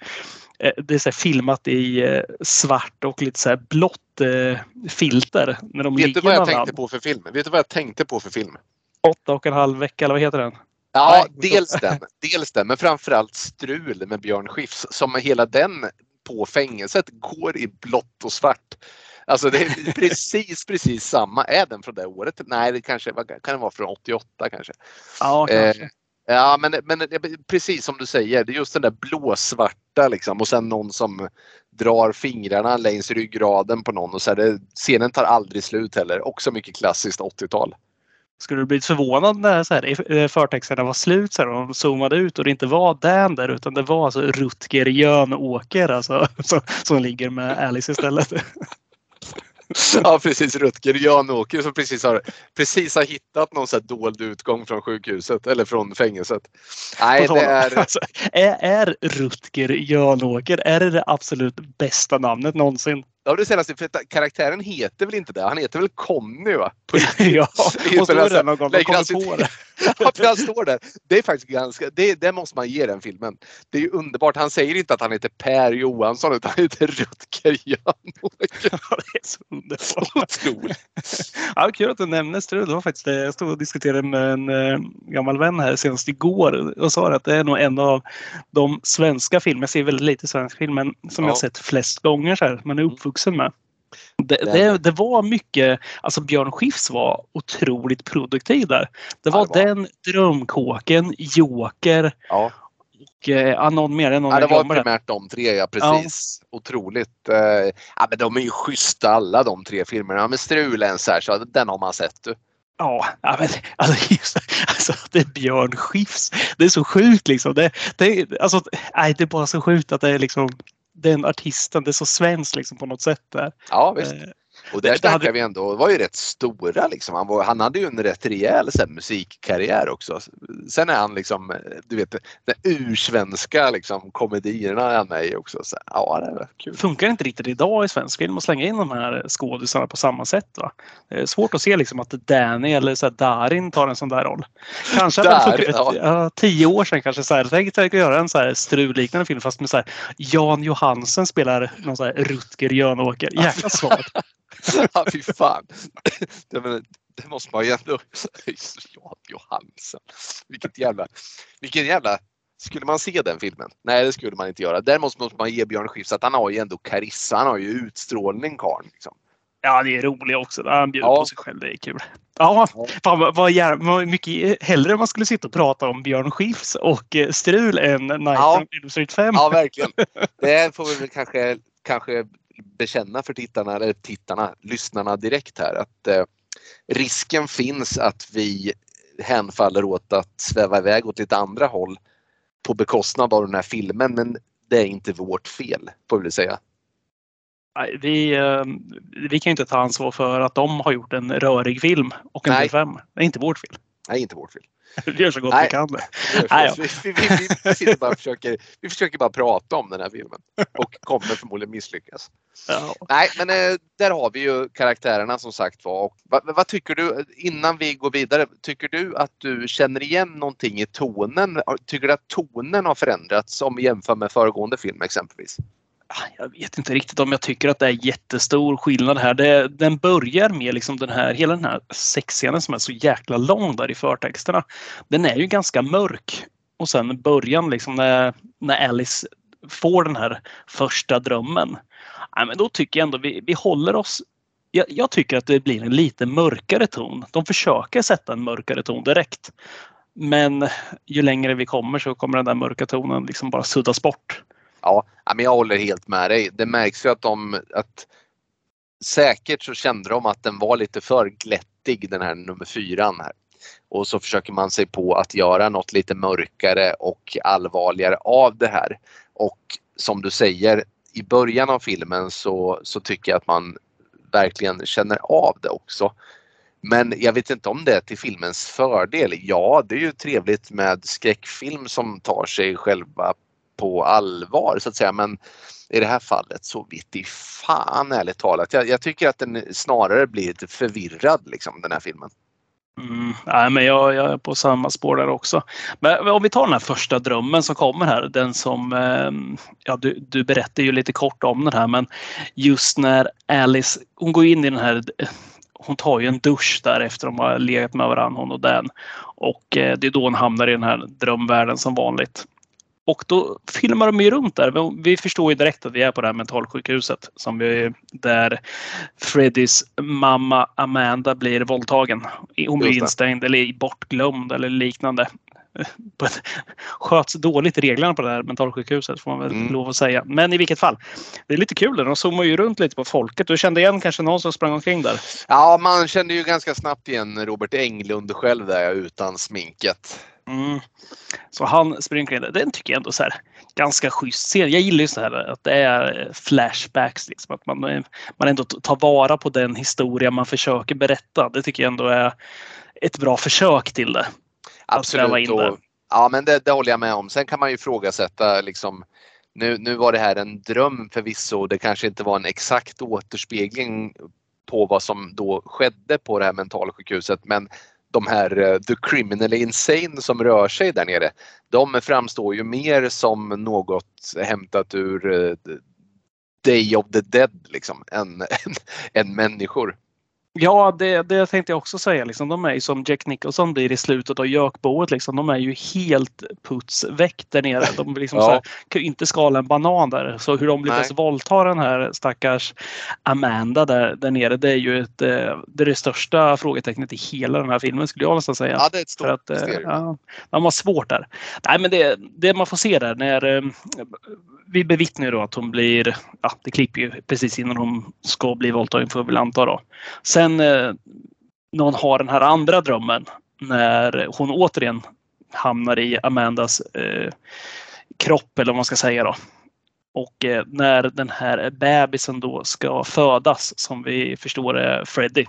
eh, det är så här filmat i eh, svart och lite så blått eh, filter. När de Vet du vad jag tänkte på för film? Vet du vad jag tänkte på för film? Åtta och en halv vecka eller vad heter den? Ja, dels den, dels den, men framförallt Strul med Björn Skifs som hela den på fängelset går i blått och svart. Alltså det är precis, precis samma. Är den från det året? Nej, det kanske kan det vara från 88 kanske. Ja, Eh, kanske. Ja, men, men precis som du säger, det är just den där blåsvarta liksom och sen någon som drar fingrarna längs ryggraden på någon och så här, det, scenen tar aldrig slut heller. Också mycket klassiskt 80-tal. Skulle du blivit förvånad när så här, eh, förtexterna var slut så här, och de zoomade ut och det inte var Dan där utan det var alltså Rutger Jönåker alltså, som, som ligger med Alice istället. Ja precis, Rutger Jan-Åker som precis har, precis har hittat någon så här dold utgång från sjukhuset eller från fängelset. Nej, det är, alltså, är, är Rutger Jönåker, är det det absolut bästa namnet någonsin? Ja, det senaste, för karaktären heter väl inte det? Han heter väl Conny va? Ja, är alltså- det någon gång lägger han sitt- på det. För han står där. Det är faktiskt ganska, det, det måste man ge den filmen. Det är ju underbart. Han säger inte att han heter Per Johansson utan han heter Rutger Jan-Åker. Ja, det är så underbart. Otroligt. Ja, kul att du nämner Strul. Det var faktiskt det. Jag stod och diskuterade med en eh, gammal vän här senast igår och sa att det är nog en av de svenska filmer, jag ser väldigt lite svensk film, men som Ja. jag sett flest gånger så här, man är uppvuxen med. Det, det, det var mycket, alltså Björn Skifs var otroligt produktiv där. Det var, det var. den, Drömkåken, Joker Ja. Och eh, någon mer? Någon ja, det var primärt de tre, ja precis. Otroligt. Eh, ja, men de är ju schyssta alla de tre filmerna. Ja, men Strulens här, så den har man sett du. Ja, ja, men alltså, just, alltså det är Björn Skifs. Det är så sjukt liksom. Det, det, alltså, nej, det är bara så sjukt att det är liksom den artisten, det är så svenskt liksom på något sätt. Där. Ja visst. Och där det snackar hade- vi ändå, var ju rätt stora liksom. Han, var, han hade ju en rätt rejäl så här, musikkarriär också. Sen är han liksom, du vet, den ursvenska liksom komedierna är han med i också. Så, ja, det är kul. funkar inte riktigt idag i svensk film att slänga in de här skådisarna på samma sätt. Va? Det är svårt att se liksom att Danny eller så här Darin tar en sån där roll. Kanske det Darin, funkar för ja. tio år sedan kanske. Så här, tänk att göra en så här strulliknande film fast med så här, Jan Johansen spelar någon så här Rutger Jönåker. Jäkla svagt. ja, fy fan. Det, men, det måste man ju ändå... Johansen. Vilket jävla... Vilken jävla... Skulle man se den filmen? Nej, det skulle man inte göra. Däremot måste man ge Björn Skifs att han har ju ändå karissa. Han har ju utstrålning karln. Liksom. Ja, det är roligt också. Han bjuder Ja. på sig själv. Det är kul. Ja, Ja. fan vad, vad, vad mycket hellre man skulle sitta och prata om Björn Skifs och eh, strul än Night Ja. on Elm Street 5. Ja, verkligen. Det får vi väl kanske, kanske bekänna för tittarna, eller tittarna, lyssnarna direkt här att eh, risken finns att vi hänfaller åt att sväva iväg åt lite andra håll på bekostnad av den här filmen. Men det är inte vårt fel, får vi säga. Nej, Vi, eh, vi kan ju inte ta ansvar för att de har gjort en rörig film och en Nej. B5. Det är inte vårt fel. Nej, inte vårt fel. Vi gör så gott Nej. vi kan. det. Nej, vi, vi, vi, vi, sitter bara och försöker, vi försöker bara prata om den här filmen och kommer förmodligen misslyckas. Ja. Nej, men eh, där har vi ju karaktärerna som sagt var. Och vad, vad tycker du, innan vi går vidare, tycker du att du känner igen någonting i tonen? Tycker du att tonen har förändrats om vi jämför med föregående film exempelvis? Ah, jag vet inte riktigt om jag tycker att det är jättestor skillnad här. Det, den börjar med liksom den här, hela den här sexscenen som är så jäkla lång där i förtexterna. Den är ju ganska mörk. Och sen början liksom när, när Alice får den här första drömmen. Nej, men då tycker jag ändå vi, vi håller oss jag, jag tycker att det blir en lite mörkare ton. De försöker sätta en mörkare ton direkt. Men ju längre vi kommer så kommer den där mörka tonen liksom bara suddas bort. Ja, men jag håller helt med dig. Det märks ju att de att säkert så kände de att den var lite för glättig den här nummer fyran här. Och så försöker man sig på att göra något lite mörkare och allvarligare av det här. Och som du säger, i början av filmen så, så tycker jag att man verkligen känner av det också. Men jag vet inte om det är till filmens fördel. Ja, det är ju trevligt med skräckfilm som tar sig själva på allvar så att säga. Men i det här fallet så vitt i fan ärligt talat. Jag, jag tycker att den snarare blir lite förvirrad liksom den här filmen. Mm, nej, men jag, jag är på samma spår där också. Men om vi tar den här första drömmen som kommer här. Den som, ehm, ja du, du berättade ju lite kort om den här men just när Alice, hon går in i den här hon tar ju en dusch där efter de har legat med varandra hon och den. Och eh, det är då hon hamnar i den här drömvärlden som vanligt. Och då filmar de ju runt där. Vi förstår ju direkt att vi är på det här mentalsjukhuset som vi, där Freddys mamma Amanda blir våldtagen. Hon blir instängd eller bortglömd eller liknande. Sköts dåligt reglerna på det här mentalsjukhuset får man väl Mm. lov att säga. Men i vilket fall. Det är lite kul. där. De zoomar ju runt lite på folket. Du kände igen kanske någon som sprang omkring där? Ja, man kände ju ganska snabbt igen Robert Englund själv där utan sminket. Mm. Så han springer där. Den tycker jag ändå så här, ganska schysst scen. Jag gillar ju så här att det är flashbacks. Liksom. Att man, man ändå tar vara på den historia man försöker berätta. Det tycker jag ändå är ett bra försök till det. Absolut. in. Och, ja, men det, det håller jag med om. Sen kan man ju ifrågasätta liksom nu, nu var det här en dröm förvisso. Det kanske inte var en exakt återspegling på vad som då skedde på det här mentalsjukhuset. Men de här eh, the criminally insane som rör sig där nere. De framstår ju mer som något hämtat ur eh, Day of the Dead liksom än, än, än människor. Ja, det, det tänkte jag också säga. Liksom, de är ju som Jack Nicholson blir i slutet av Jökboet. Liksom, de är ju helt putsväck där nere. De liksom ja. här, kan ju inte skala en banan där. Så hur de lyckas Nej. våldta den här stackars Amanda där, där nere, det är ju ett, eh, det, är det största frågetecknet i hela den här filmen skulle jag nästan säga. Ja, det är ett stort För att, eh, ja, De har svårt där. Nej, men det, det man får se där när eh, vi bevittnar ju då att hon blir, ja det klipper ju precis innan hon ska bli våldtagen får vi väl anta då. Sen eh, när hon har den här andra drömmen när hon återigen hamnar i Amandas eh, kropp eller vad man ska säga då. Och eh, när den här bebisen då ska födas som vi förstår är Freddy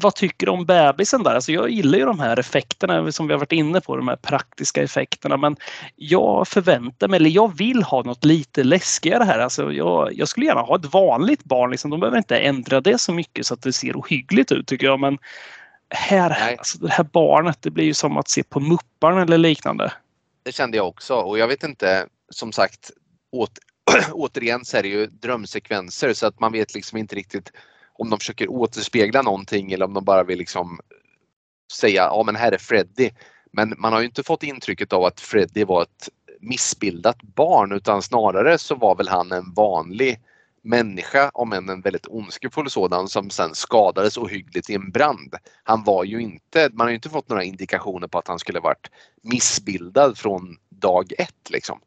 vad tycker du om bebisen där? Alltså jag gillar ju de här effekterna som vi har varit inne på, de här praktiska effekterna. Men jag förväntar mig, eller jag vill ha något lite läskigare här. Alltså jag, jag skulle gärna ha ett vanligt barn. Liksom. De behöver inte ändra det så mycket så att det ser ohyggligt ut tycker jag. Men här, alltså det här barnet, det blir ju som att se på Mupparna eller liknande. Det kände jag också och jag vet inte, som sagt, åt, återigen så är det ju drömsekvenser så att man vet liksom inte riktigt om de försöker återspegla någonting eller om de bara vill liksom säga ja men här är Freddy. Men man har ju inte fått intrycket av att Freddy var ett missbildat barn utan snarare så var väl han en vanlig människa, om än en väldigt ondskefull sådan, som sen skadades ohyggligt i en brand. Han var ju inte, man har ju inte fått några indikationer på att han skulle varit missbildad från dag ett liksom.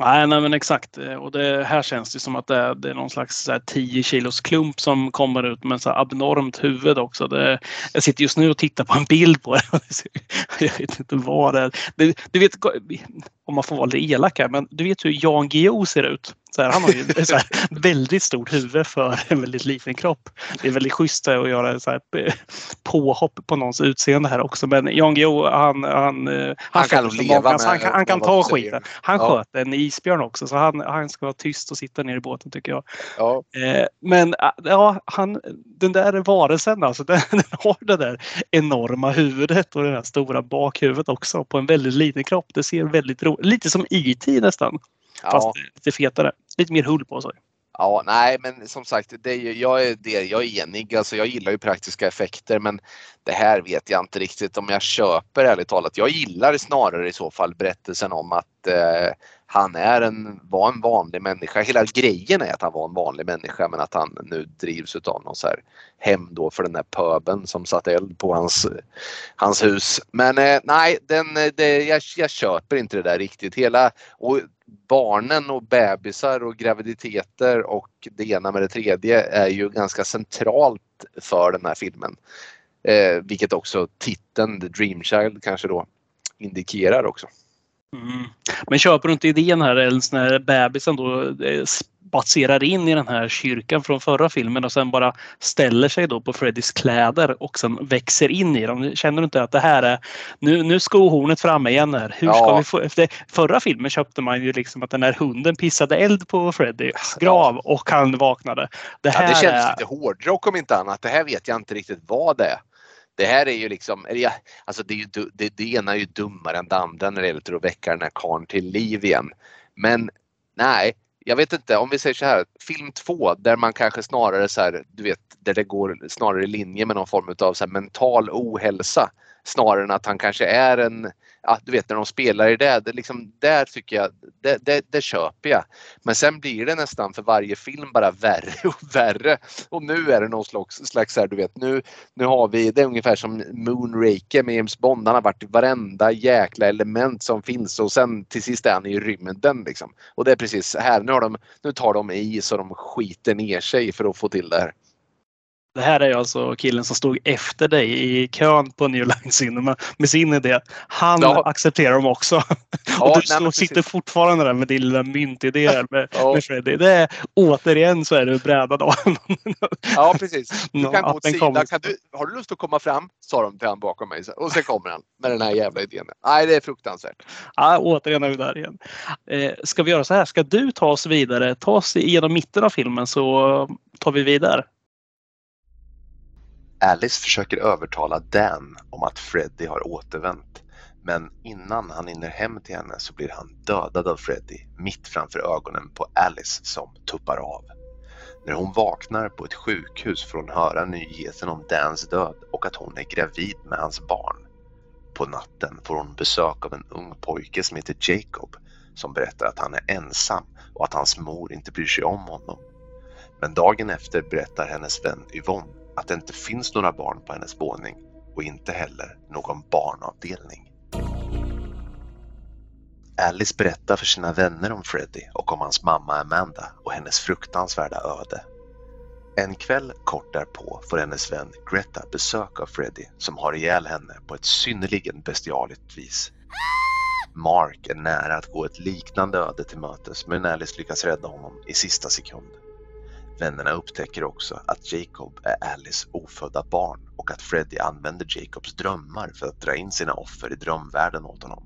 Nej, nej men exakt. Eh, och det här känns det som att det är, det är någon slags så här 10 kilos klump som kommer ut med så abnormt huvud också. Det, jag sitter just nu och tittar på en bild på det. Jag vet inte vad det är. Du vet, om man får vara lite elak här, men du vet hur Jan Guillou ser ut? Så här, han har ju ett väldigt stort huvud för en väldigt liten kropp. Det är väldigt schysst att göra så här påhopp på någons utseende här också. Men Jan Guillou, han, han, han, han kan leva med, han, han, han kan ta skiten. Han ja. sköt en isbjörn också så han, han ska vara tyst och sitta ner i båten tycker jag. Ja. Eh, men ja, han, den där varelsen alltså, den, den har det där enorma huvudet och det där stora bakhuvudet också på en väldigt liten kropp. Det ser väldigt roligt Lite som IT e nästan. Ja. Fast lite fetare. Lite mer hull på sig. Ja, nej, men som sagt, det är, jag, är, det, jag är enig. Alltså, jag gillar ju praktiska effekter, men det här vet jag inte riktigt om jag köper ärligt talat. Jag gillar snarare i så fall berättelsen om att eh, han är en, var en vanlig människa. Hela grejen är att han var en vanlig människa men att han nu drivs utav någon så här hem då för den där pöben som satte eld på hans, hans hus. Men eh, nej, den, eh, det, jag, jag köper inte det där riktigt. Hela, och barnen och bebisar och graviditeter och det ena med det tredje är ju ganska centralt för den här filmen. Eh, vilket också titeln The Dream Child kanske då indikerar också. Mm. Men köper du inte idén här, eller när bebisen då eh, spatserar in i den här kyrkan från förra filmen och sen bara ställer sig då på Freddys kläder och sen växer in i dem. Känner du inte att det här är, nu, nu skohornet framme igen här. Hur ska vi få, efter förra filmen köpte man ju liksom att den här hunden pissade eld på Freddys grav ja. och han vaknade. Det, här ja, det känns är... lite hårdrock om inte annat. Det här vet jag inte riktigt vad det är. Det här är ju liksom, alltså det, är ju, det, det ena är ju dummare än det andra när det gäller att väcka den här karln till liv igen. Men nej, jag vet inte, om vi säger så här, film två där man kanske snarare så här, du vet, där det går snarare i linje med någon form av så mental ohälsa snarare än att han kanske är en ja, du vet när de spelar i det, det liksom, där tycker jag, det, det, det, köper jag. Men sen blir det nästan för varje film bara värre och värre. Och nu är det någon slags, slags här, du vet, nu, nu har vi, det är ungefär som Moonraker med James Bond, han har varit i varenda jäkla element som finns och sen till sist är han i rymden liksom. Och det är precis här, nu, har de, nu tar de i så de skiter ner sig för att få till det här. Det här är alltså killen som stod efter dig i kön på New Line Cinema med sin idé. Han ja. accepterar dem också. Ja, och du nej, sitter fortfarande där med din lilla myntidé med, ja. med Freddy. Det är, återigen så är du brädad av Ja precis. Du kan gå sida. Kan du, har du lust att komma fram? Sa de till han bakom mig. Och sen kommer han med den här jävla idén. Nej det är fruktansvärt. Ja, återigen är vi där igen. Eh, ska vi göra så här? Ska du ta oss vidare? Ta oss igenom mitten av filmen så tar vi vidare. Alice försöker övertala Dan om att Freddy har återvänt. Men innan han hinner hem till henne så blir han dödad av Freddy mitt framför ögonen på Alice som tuppar av. När hon vaknar på ett sjukhus får hon höra nyheten om Dans död och att hon är gravid med hans barn. På natten får hon besök av en ung pojke som heter Jacob som berättar att han är ensam och att hans mor inte bryr sig om honom. Men dagen efter berättar hennes vän Yvonne att det inte finns några barn på hennes våning och inte heller någon barnavdelning. Alice berättar för sina vänner om Freddy och om hans mamma Amanda och hennes fruktansvärda öde. En kväll kort därpå får hennes vän Greta besök av Freddy som har ihjäl henne på ett synnerligen bestialiskt vis. Mark är nära att gå ett liknande öde till mötes men Alice lyckas rädda honom i sista sekund. Vännerna upptäcker också att Jacob är Alice ofödda barn och att Freddy använder Jacobs drömmar för att dra in sina offer i drömvärlden åt honom.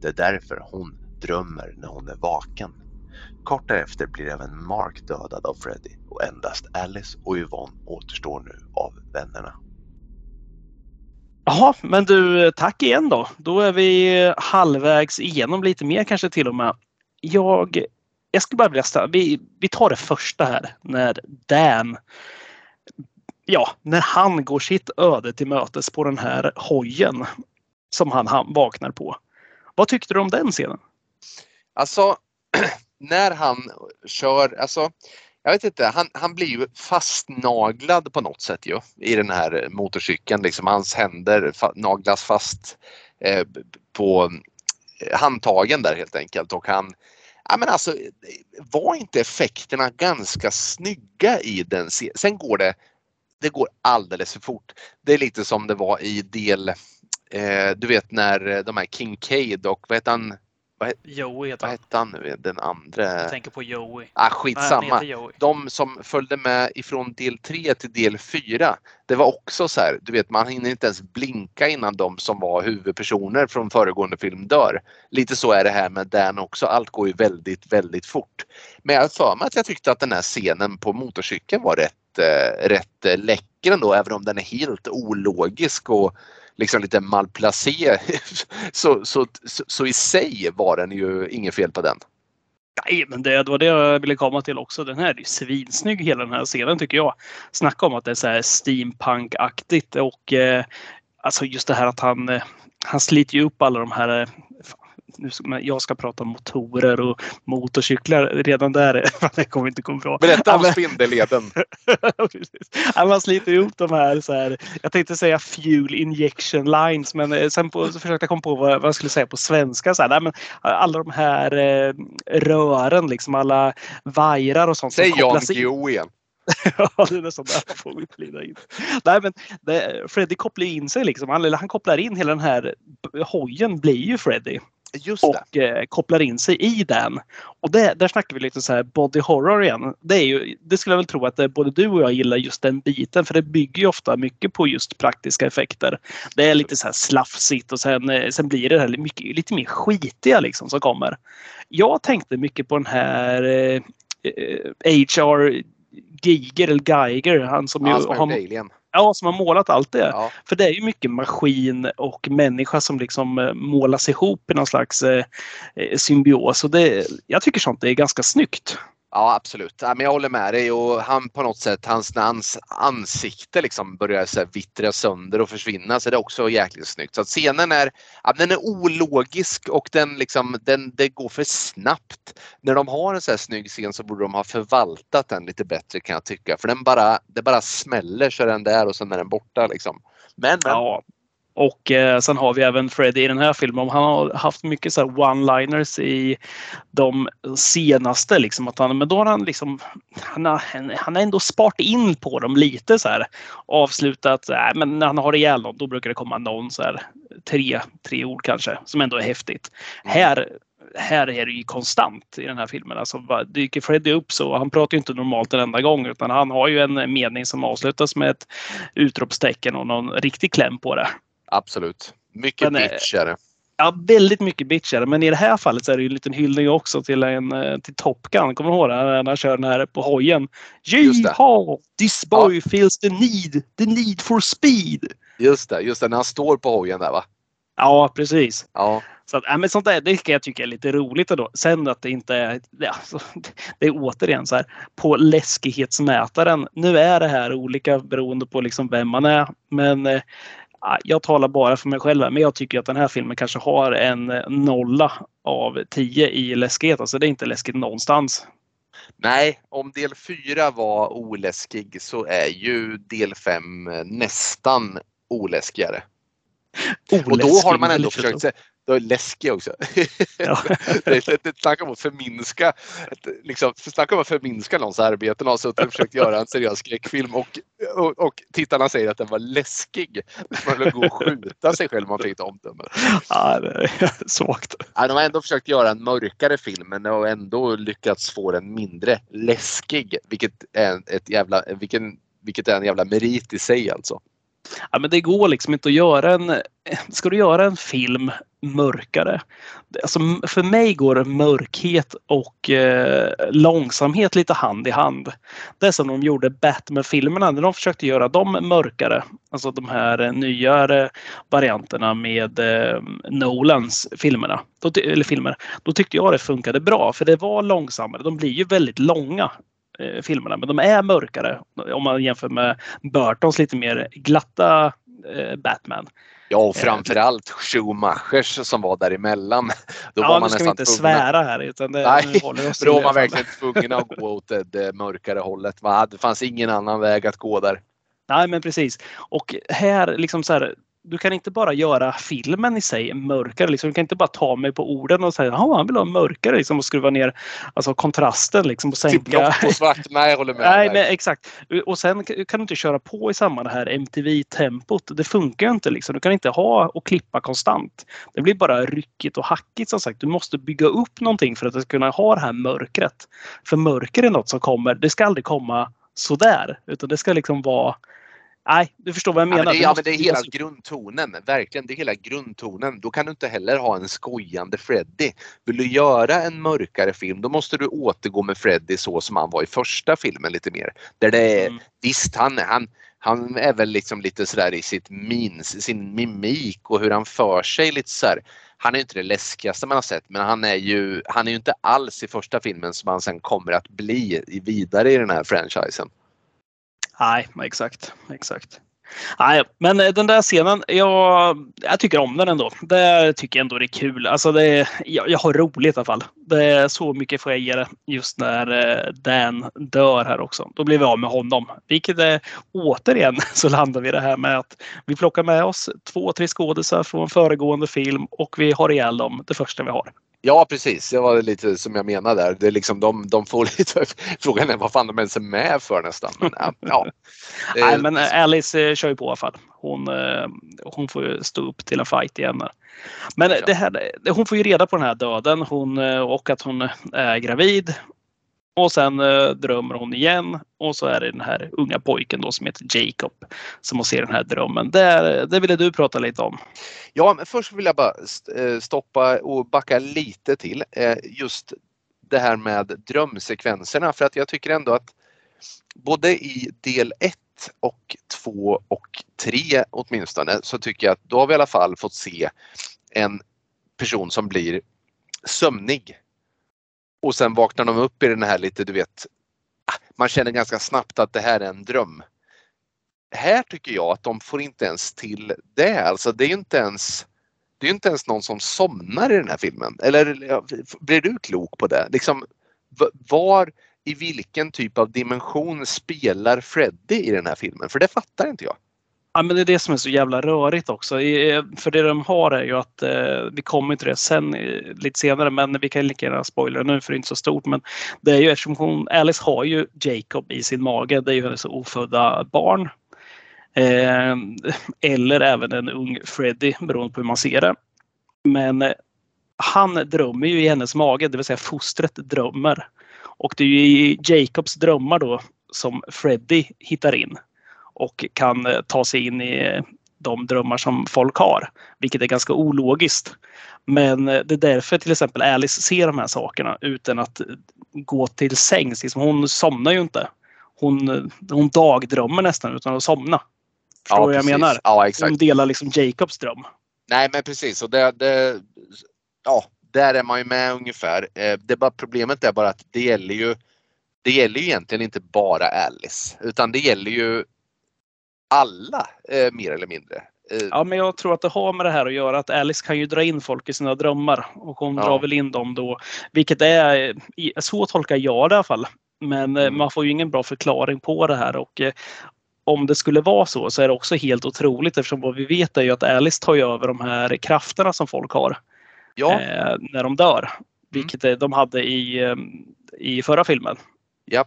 Det är därför hon drömmer när hon är vaken. Kort därefter blir även Mark dödad av Freddy och endast Alice och Yvonne återstår nu av vännerna. Jaha, men du tack igen då. Då är vi halvvägs igenom lite mer kanske till och med. Jag, jag skulle bara vilja ställa, vi, vi tar det första här när Dan Ja, när han går sitt öde till mötes på den här hojen som han, han vaknar på. Vad tyckte du om den scenen? Alltså, när han kör, alltså jag vet inte, han, han blir ju fastnaglad på något sätt ju i den här motorcykeln. Liksom, hans händer fa naglas fast eh, på eh, handtagen där helt enkelt och han Ja, men alltså, var inte effekterna ganska snygga i den serien? Sen går det, det går alldeles för fort. Det är lite som det var i del, eh, du vet när de här Kincaid och vad heter han, vad, Joey heter vad hette han nu Den andra? Jag tänker på Joey. Ah, skitsamma. Nej, De som följde med ifrån del 3 till del 4. Det var också så här, du vet man hinner inte ens blinka innan de som var huvudpersoner från föregående film dör. Lite så är det här med Dan också. Allt går ju väldigt, väldigt fort. Men jag har för mig att jag tyckte att den här scenen på motorcykeln var rätt, eh, rätt eh, läcker ändå, även om den är helt ologisk och liksom lite malplacé så, så, så, så, i sig var den ju inget fel på den. Nej, men det, det var det jag ville komma till också. Den här är ju svinsnygg hela den här scenen tycker jag. Snacka om att det är så här steampunk-aktigt och eh, alltså just det här att han, eh, han sliter ju upp alla de här eh, eh, nu, jag ska prata om motorer och motorcyklar. Redan där det kommer inte komma bra. Berätta om spindelleden. man sliter ihop de här, så här. Jag tänkte säga fuel injection lines men eh, sen på, försökte jag komma på vad, vad jag skulle säga på svenska. Så här, nej, men alla de här eh, rören, liksom alla vajrar och sånt. Säg Jan Guillou igen. ja, det är nästan där får vi glida in. Nej, men det, Freddy kopplar in sig liksom. Han, han kopplar in hela den här hojen blir ju Freddy. Just och eh, kopplar in sig i den. Och det, där snackar vi lite så här body horror igen. Det, är ju, det skulle jag väl tro att det, både du och jag gillar just den biten för det bygger ju ofta mycket på just praktiska effekter. Det är lite så här slafsigt och sen, eh, sen blir det här mycket, lite mer skitiga liksom som kommer. Jag tänkte mycket på den här eh, HR eh, Giger eller Geiger. Han som ju har, har, Ja, som har målat allt det. Ja. För det är ju mycket maskin och människa som liksom eh, målas ihop i någon slags eh, eh, symbios. Och det, jag tycker sånt är ganska snyggt. Ja absolut, ja, men jag håller med dig och han på något sätt, hans, hans ansikte liksom börjar så här vittra sönder och försvinna så det är också jäkligt snyggt. Så att scenen är, ja, den är ologisk och den liksom, den, det går för snabbt. När de har en så här snygg scen så borde de ha förvaltat den lite bättre kan jag tycka. För den bara, det bara smäller så är den där och sen är den borta liksom. Men, men. Ja, och eh, sen har vi även Freddy i den här filmen. Han har haft mycket så one-liners i de senaste. Liksom, att han, men då har han liksom han har, han har ändå sparat in på dem lite så här. Avslutat, äh, men när han har ihjäl någon då brukar det komma någon så här tre, tre ord kanske som ändå är häftigt. Mm. Här här är det ju konstant i den här filmen. Alltså, dyker Freddy upp så han pratar ju inte normalt en enda gång utan han har ju en mening som avslutas med ett utropstecken och någon riktig kläm på det. Absolut. Mycket men, bitch är det. Ja, väldigt mycket bitch är det. Men i det här fallet så är det ju en liten hyllning också till, en, eh, till Top Gun. Kommer du ihåg? När han kör den här på hojen. Yeehaw! This boy ja. feels the need, the need for speed. Just det, just det. När han står på hojen där va? Ja, precis. Ja. Så att, ja, men sånt där, det kan jag tycka är lite roligt ändå. Sen att det inte är, ja, det är återigen så här på läskighetsmätaren. Nu är det här olika beroende på liksom vem man är. Men eh, jag talar bara för mig själv, men jag tycker att den här filmen kanske har en nolla av tio i läskighet. Alltså det är inte läskigt någonstans. Nej, om del 4 var oläskig så är ju del 5 nästan oläskigare. Oläskig, och då har man ändå försökt, då är läskig också. Ja. Om att förminska, liksom, snacka om att förminska någons arbete. Någon har försökt göra en seriös skräckfilm och, och, och tittarna säger att den var läskig. Man vill gå och skjuta sig själv om man fick ett omdöme. Ja, det är svagt. Ja, de har ändå försökt göra en mörkare film men har ändå lyckats få den mindre läskig. Vilket är, ett jävla, vilken, vilket är en jävla merit i sig alltså. Ja, men det går liksom inte att göra en... Ska du göra en film mörkare? Alltså, för mig går mörkhet och eh, långsamhet lite hand i hand. Det är som de gjorde Batman-filmerna när de försökte göra dem mörkare. Alltså de här nyare varianterna med eh, Nolans filmerna. Då, eller filmer. Då tyckte jag det funkade bra för det var långsammare. De blir ju väldigt långa eh, filmerna. Men de är mörkare om man jämför med Burtons lite mer glatta eh, Batman. Ja, och eh, framförallt Schumachers som var däremellan. Då ja, var man nu ska vi inte tvungna... svära här. Utan det, Nej, då var man verkligen tvungen att gå åt det mörkare hållet. Det fanns ingen annan väg att gå där. Nej, men precis. Och här, liksom så här, du kan inte bara göra filmen i sig mörkare. Liksom. Du kan inte bara ta mig på orden och säga att han vill ha mörkare liksom, och skruva ner alltså, kontrasten. Liksom, och sänka... Typ blått och svart. Nej, jag håller med. Nej, men, exakt. Och sen kan du inte köra på i samma det här MTV-tempot. Det funkar ju inte. Liksom. Du kan inte ha och klippa konstant. Det blir bara ryckigt och hackigt som sagt. Du måste bygga upp någonting för att du ska kunna ha det här mörkret. För mörker är något som kommer. Det ska aldrig komma sådär. Utan det ska liksom vara Nej, du förstår vad jag menar. Ja, men det, ja, men det är hela grundtonen. Verkligen, det är hela grundtonen. Då kan du inte heller ha en skojande Freddy. Vill du göra en mörkare film då måste du återgå med Freddy så som han var i första filmen lite mer. Där det är, mm. Visst, han, han, han är väl liksom lite sådär i sitt mins, sin mimik och hur han för sig lite så här. Han är inte det läskigaste man har sett men han är ju, han är ju inte alls i första filmen som han sen kommer att bli vidare i den här franchisen. Nej, exakt. exakt. Nej, men eh, den där scenen, jag, jag tycker om den ändå. Det tycker jag ändå är kul. Alltså det, jag, jag har roligt i alla fall. Det är så mycket får jag ge det just när eh, Dan dör här också. Då blir vi av med honom. Vilket är återigen så landar vi det här med att vi plockar med oss två, tre skådisar från föregående film och vi har ihjäl dem det första vi har. Ja precis, det var lite som jag menade där. Det är liksom de, de får lite, frågan är vad fan de ens är med för nästan. Men, ja. Nej men Alice eh, kör ju på i alla fall. Hon, eh, hon får ju stå upp till en fight igen. Men det här, hon får ju reda på den här döden hon, eh, och att hon är gravid. Och sen eh, drömmer hon igen och så är det den här unga pojken då som heter Jacob som får se den här drömmen. Det, eh, det ville du prata lite om. Ja, men först vill jag bara eh, stoppa och backa lite till eh, just det här med drömsekvenserna för att jag tycker ändå att både i del 1 och 2 och 3 åtminstone så tycker jag att då har vi i alla fall fått se en person som blir sömnig och sen vaknar de upp i den här lite, du vet, ah, man känner ganska snabbt att det här är en dröm. Här tycker jag att de får inte ens till det. Alltså det är inte ens det är inte ens någon som somnar i den här filmen. Eller blir du klok på det? Liksom, var, i vilken typ av dimension spelar Freddy i den här filmen? För det fattar inte jag. Ja, men det är det som är så jävla rörigt också. Eh, för det de har är ju att, eh, vi kommer till det sen eh, lite senare, men vi kan lika gärna spoila nu för det är inte så stort. Men det är ju eftersom hon, Alice har ju Jacob i sin mage, det är ju hennes ofödda barn. Eh, eller även en ung Freddy beroende på hur man ser det. Men eh, han drömmer ju i hennes mage, det vill säga fostret drömmer. Och det är ju i Jacobs drömmar då som Freddy hittar in och kan eh, ta sig in i eh, de drömmar som folk har, vilket är ganska ologiskt. Men eh, det är därför till exempel Alice ser de här sakerna utan att gå till sängs. Liksom hon somnar ju inte. Hon, hon dagdrömmer nästan utan att somna. Förstår ja, vad jag menar? Ja, exakt. Hon delar liksom Jacobs dröm. Nej men precis och det, det, ja, där är man ju med ungefär. Det bara, problemet är bara att det gäller ju det gäller ju egentligen inte bara Alice utan det gäller ju alla eh, mer eller mindre. Eh, Ja, men jag tror att det har med det här att göra att Alice kan ju dra in folk i sina drömmar och hon Ja. drar väl in dem då. Vilket är, så tolkar jag det i alla fall. Men eh, Mm. man får ju ingen bra förklaring på det här och eh, om det skulle vara så så är det också helt otroligt eftersom vad vi vet är ju att Alice tar över de här krafterna som folk har ja, eh, när de dör. Vilket eh, de hade i, i förra filmen. Ja.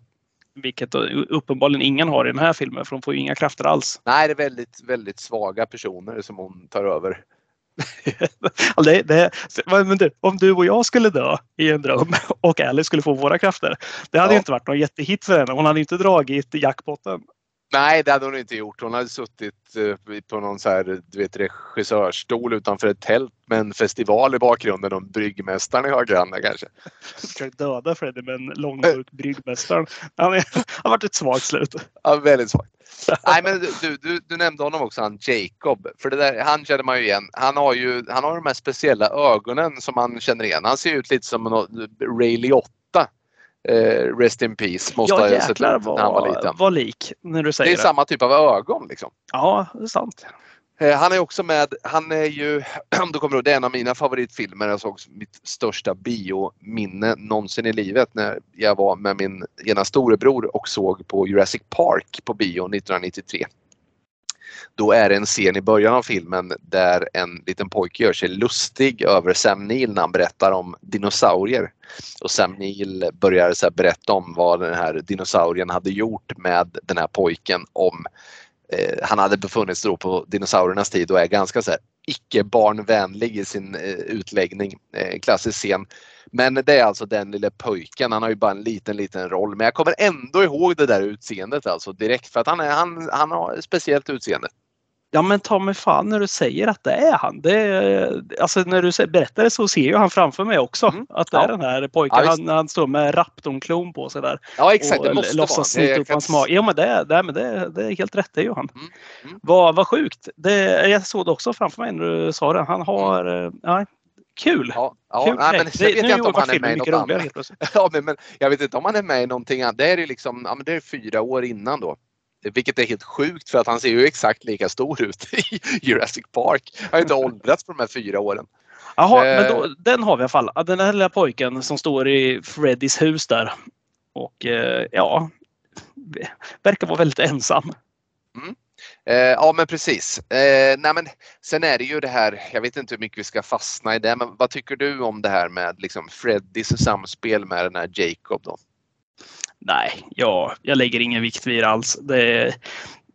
Vilket uppenbarligen ingen har i den här filmen för de får ju inga krafter alls. nej det är väldigt, väldigt svaga personer som hon tar över. Ja, Det, det, men du, om du och jag skulle dö i en dröm och Alice skulle få våra krafter. Det hade Ja. ju inte varit någon jättehit för henne. Hon hade inte dragit jackpotten. Nej, det hade hon inte gjort. Hon hade suttit eh, på någon så här, du vet, regissörstol utanför ett tält med en festival i bakgrunden och bryggmästaren i högra kanske. Försökt döda Freddy med en långburk bryggmästaren. Han är- har varit ett svagt slut. Ja, väldigt svagt. Nej, men du, du, du nämnde honom också, han Jacob. För det där, han känner man ju igen. Han har ju han har de här speciella ögonen som man känner igen. Han ser ut lite som en Ray Liotta. Eh, rest in peace måste Ja jäklar när han var vad, liten. vad lik när du Det säger är det. samma typ av ögon liksom. Ja, det är sant. Eh, Han är också med, han är ju, om du kommer ihåg, det är en av mina favoritfilmer. Jag såg mitt största biominne någonsin i livet när jag var med min ena storebror och såg på Jurassic Park på bio 1993. Då är det en scen i början av filmen där en liten pojke gör sig lustig över Sam Neill när han berättar om dinosaurier. Och Sam Neill börjar så här berätta om vad den här dinosaurien hade gjort med den här pojken om eh, han hade befunnit sig då på dinosauriernas tid och är ganska så här icke barnvänlig i sin eh, utläggning. Eh, klassisk scen. Men det är alltså den lille pojken, han har ju bara en liten liten roll men jag kommer ändå ihåg det där utseendet alltså direkt för att han, är, han, han har ett speciellt utseende. Ja men ta mig fan när du säger att det är han. Det är, alltså när du berättar det så ser ju han framför mig också. Mm. Att det är Ja. den här pojken. Ja, han, han står med raptornklon på sig där. Ja exakt, och det måste låtsas vara. upp kan- hans mage. Ja men det, är- det, men det, det är helt rätt, det är ju han. Mm, mm. Vad, vad sjukt. Det, jag såg det också framför mig när du sa det. Han har... eh, Ja, kul. Ja, ja kul nej, men sen vet nu jag inte om han är med i något annat. Ja, men, men jag vet inte om han är med i någonting annat. Det är ju liksom, ja men det är fyra år innan då. Vilket är helt sjukt för att han ser ju exakt lika stor ut i Jurassic Park. Han har inte åldrats på de här fyra åren. Jaha, Eh. men då, den har vi i alla fall. Den här lilla pojken som står i Freddys hus där. Och eh, ja, verkar vara väldigt ensam. Eh, ja men precis. Eh, nej, men sen är det ju det här, jag vet inte hur mycket vi ska fastna i det, men vad tycker du om det här med liksom Freddys samspel med den här Jacob då? Nej, ja, jag lägger ingen vikt vid det alls. Det,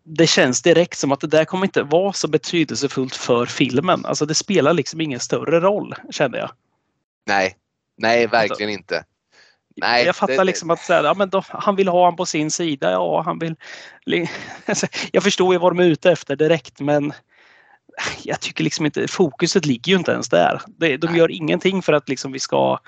det känns direkt som att det där kommer inte vara så betydelsefullt för filmen. Alltså det spelar liksom ingen större roll, kände jag. Nej, nej verkligen inte. Nej, jag fattar det- liksom att så här, ja, men då, han vill ha han på sin sida. Ja, han vill... Alltså, jag förstår ju vad de är ute efter direkt, men jag tycker liksom inte fokuset ligger ju inte ens där. De Nej. gör ingenting för att liksom vi ska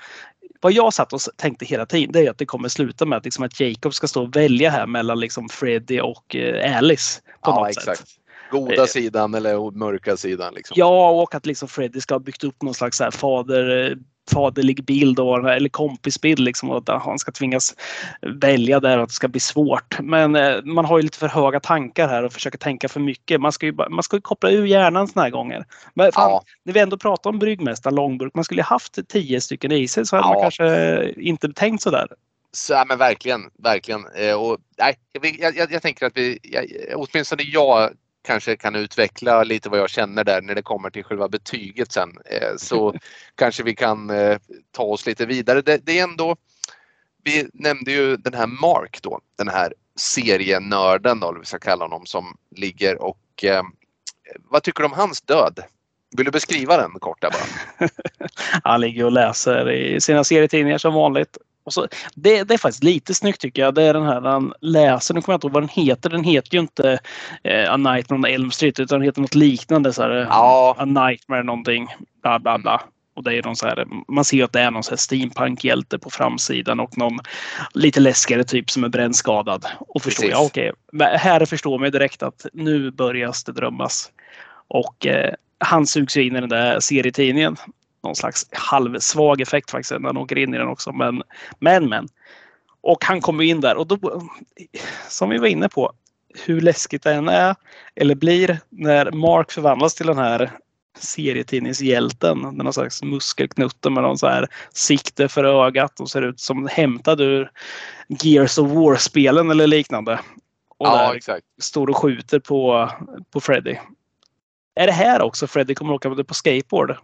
vad jag satt och tänkte hela tiden det är att det kommer sluta med att, liksom att Jacob ska stå och välja här mellan liksom Freddy och eh, Alice. På Ja något exakt. sätt. Goda Eh. sidan eller mörka sidan liksom. Ja, och att liksom Freddy ska ha byggt upp någon slags fader, eh, faderlig bild och, eller kompisbild. Liksom, och att han ska tvingas välja där och att det ska bli svårt. Men eh, man har ju lite för höga tankar här och försöker tänka för mycket. Man ska ju, man ska ju koppla ur hjärnan såna här gånger. Men fan, Ja. när vi ändå pratar om bryggmästaren Långburk, man skulle ju haft tio stycken i sig så hade Ja. man kanske inte tänkt sådär. Så, ja, men verkligen, verkligen. Eh, och, nej, jag, jag, jag tänker att vi, jag, åtminstone jag kanske kan utveckla lite vad jag känner där när det kommer till själva betyget sen. Eh, så kanske vi kan eh, ta oss lite vidare. Det, det är ändå, vi nämnde ju den här Mark då, den här serienörden då, eller vi ska kalla honom, som ligger och eh, vad tycker du om hans död? Vill du beskriva den kort där bara? Han ligger och läser i sina serietidningar som vanligt. Och så, det, det är faktiskt lite snyggt tycker jag. Det är den här han läser, nu kommer jag inte ihåg vad den heter. Den heter ju inte eh, A Nightmare on Elm Street utan den heter något liknande. Så här, eh, Ja. A Nightmare någonting. Bla bla bla. Och det är någon så här, man ser ju att det är någon så här steampunk-hjälte på framsidan och någon lite läskigare typ som är brännskadad. Och förstår Precis. jag, okej. Men här förstår man direkt att nu börjar det drömmas. Och eh, han sugs ju in i den där serietidningen. Någon slags halvsvag effekt faktiskt när han åker in i den också. Men, men, men. Och han kommer in där och då, som vi var inne på, hur läskigt det än är eller blir när Mark förvandlas till den här serietidningshjälten. Den någon slags muskelknutte med någon så här sikte för ögat och ser ut som hämtad ur Gears of War-spelen eller liknande. Och Ja, exakt. står och skjuter på, på Freddy. Är det här också Freddy kommer åka på skateboard?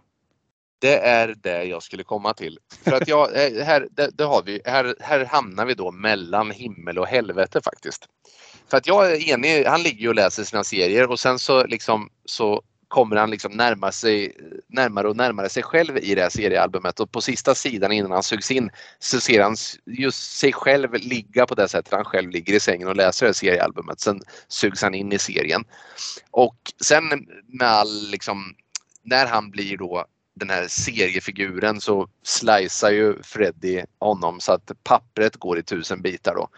Det är det jag skulle komma till. För att jag, eh, här, det, det har vi, här, här hamnar vi då mellan himmel och helvete faktiskt. För att jag är enig, han ligger ju och läser sina serier och sen så liksom så kommer han liksom närma sig närmare och närmare sig själv i det här seriealbumet och på sista sidan innan han sugs in så ser han just sig själv ligga på det sättet han själv ligger i sängen och läser det här seriealbumet. Sen sugs han in i serien. Och sen med all liksom när han blir då den här seriefiguren så slicear ju Freddy honom så att pappret går i tusen bitar då.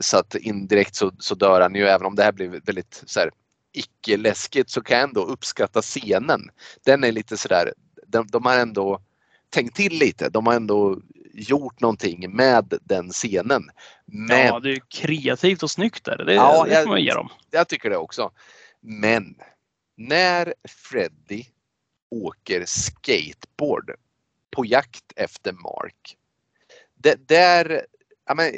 Så att indirekt så, så dör han ju även om det här blir väldigt så här, icke-läskigt så kan jag ändå uppskatta scenen. Den är lite sådär, de, de har ändå tänkt till lite. De har ändå gjort någonting med den scenen. Men Ja, det är kreativt och snyggt där. Det, Ja, det jag- får man ge dem. jag tycker det också. Men när Freddy åker skateboard på jakt efter Mark. Det där, ja men,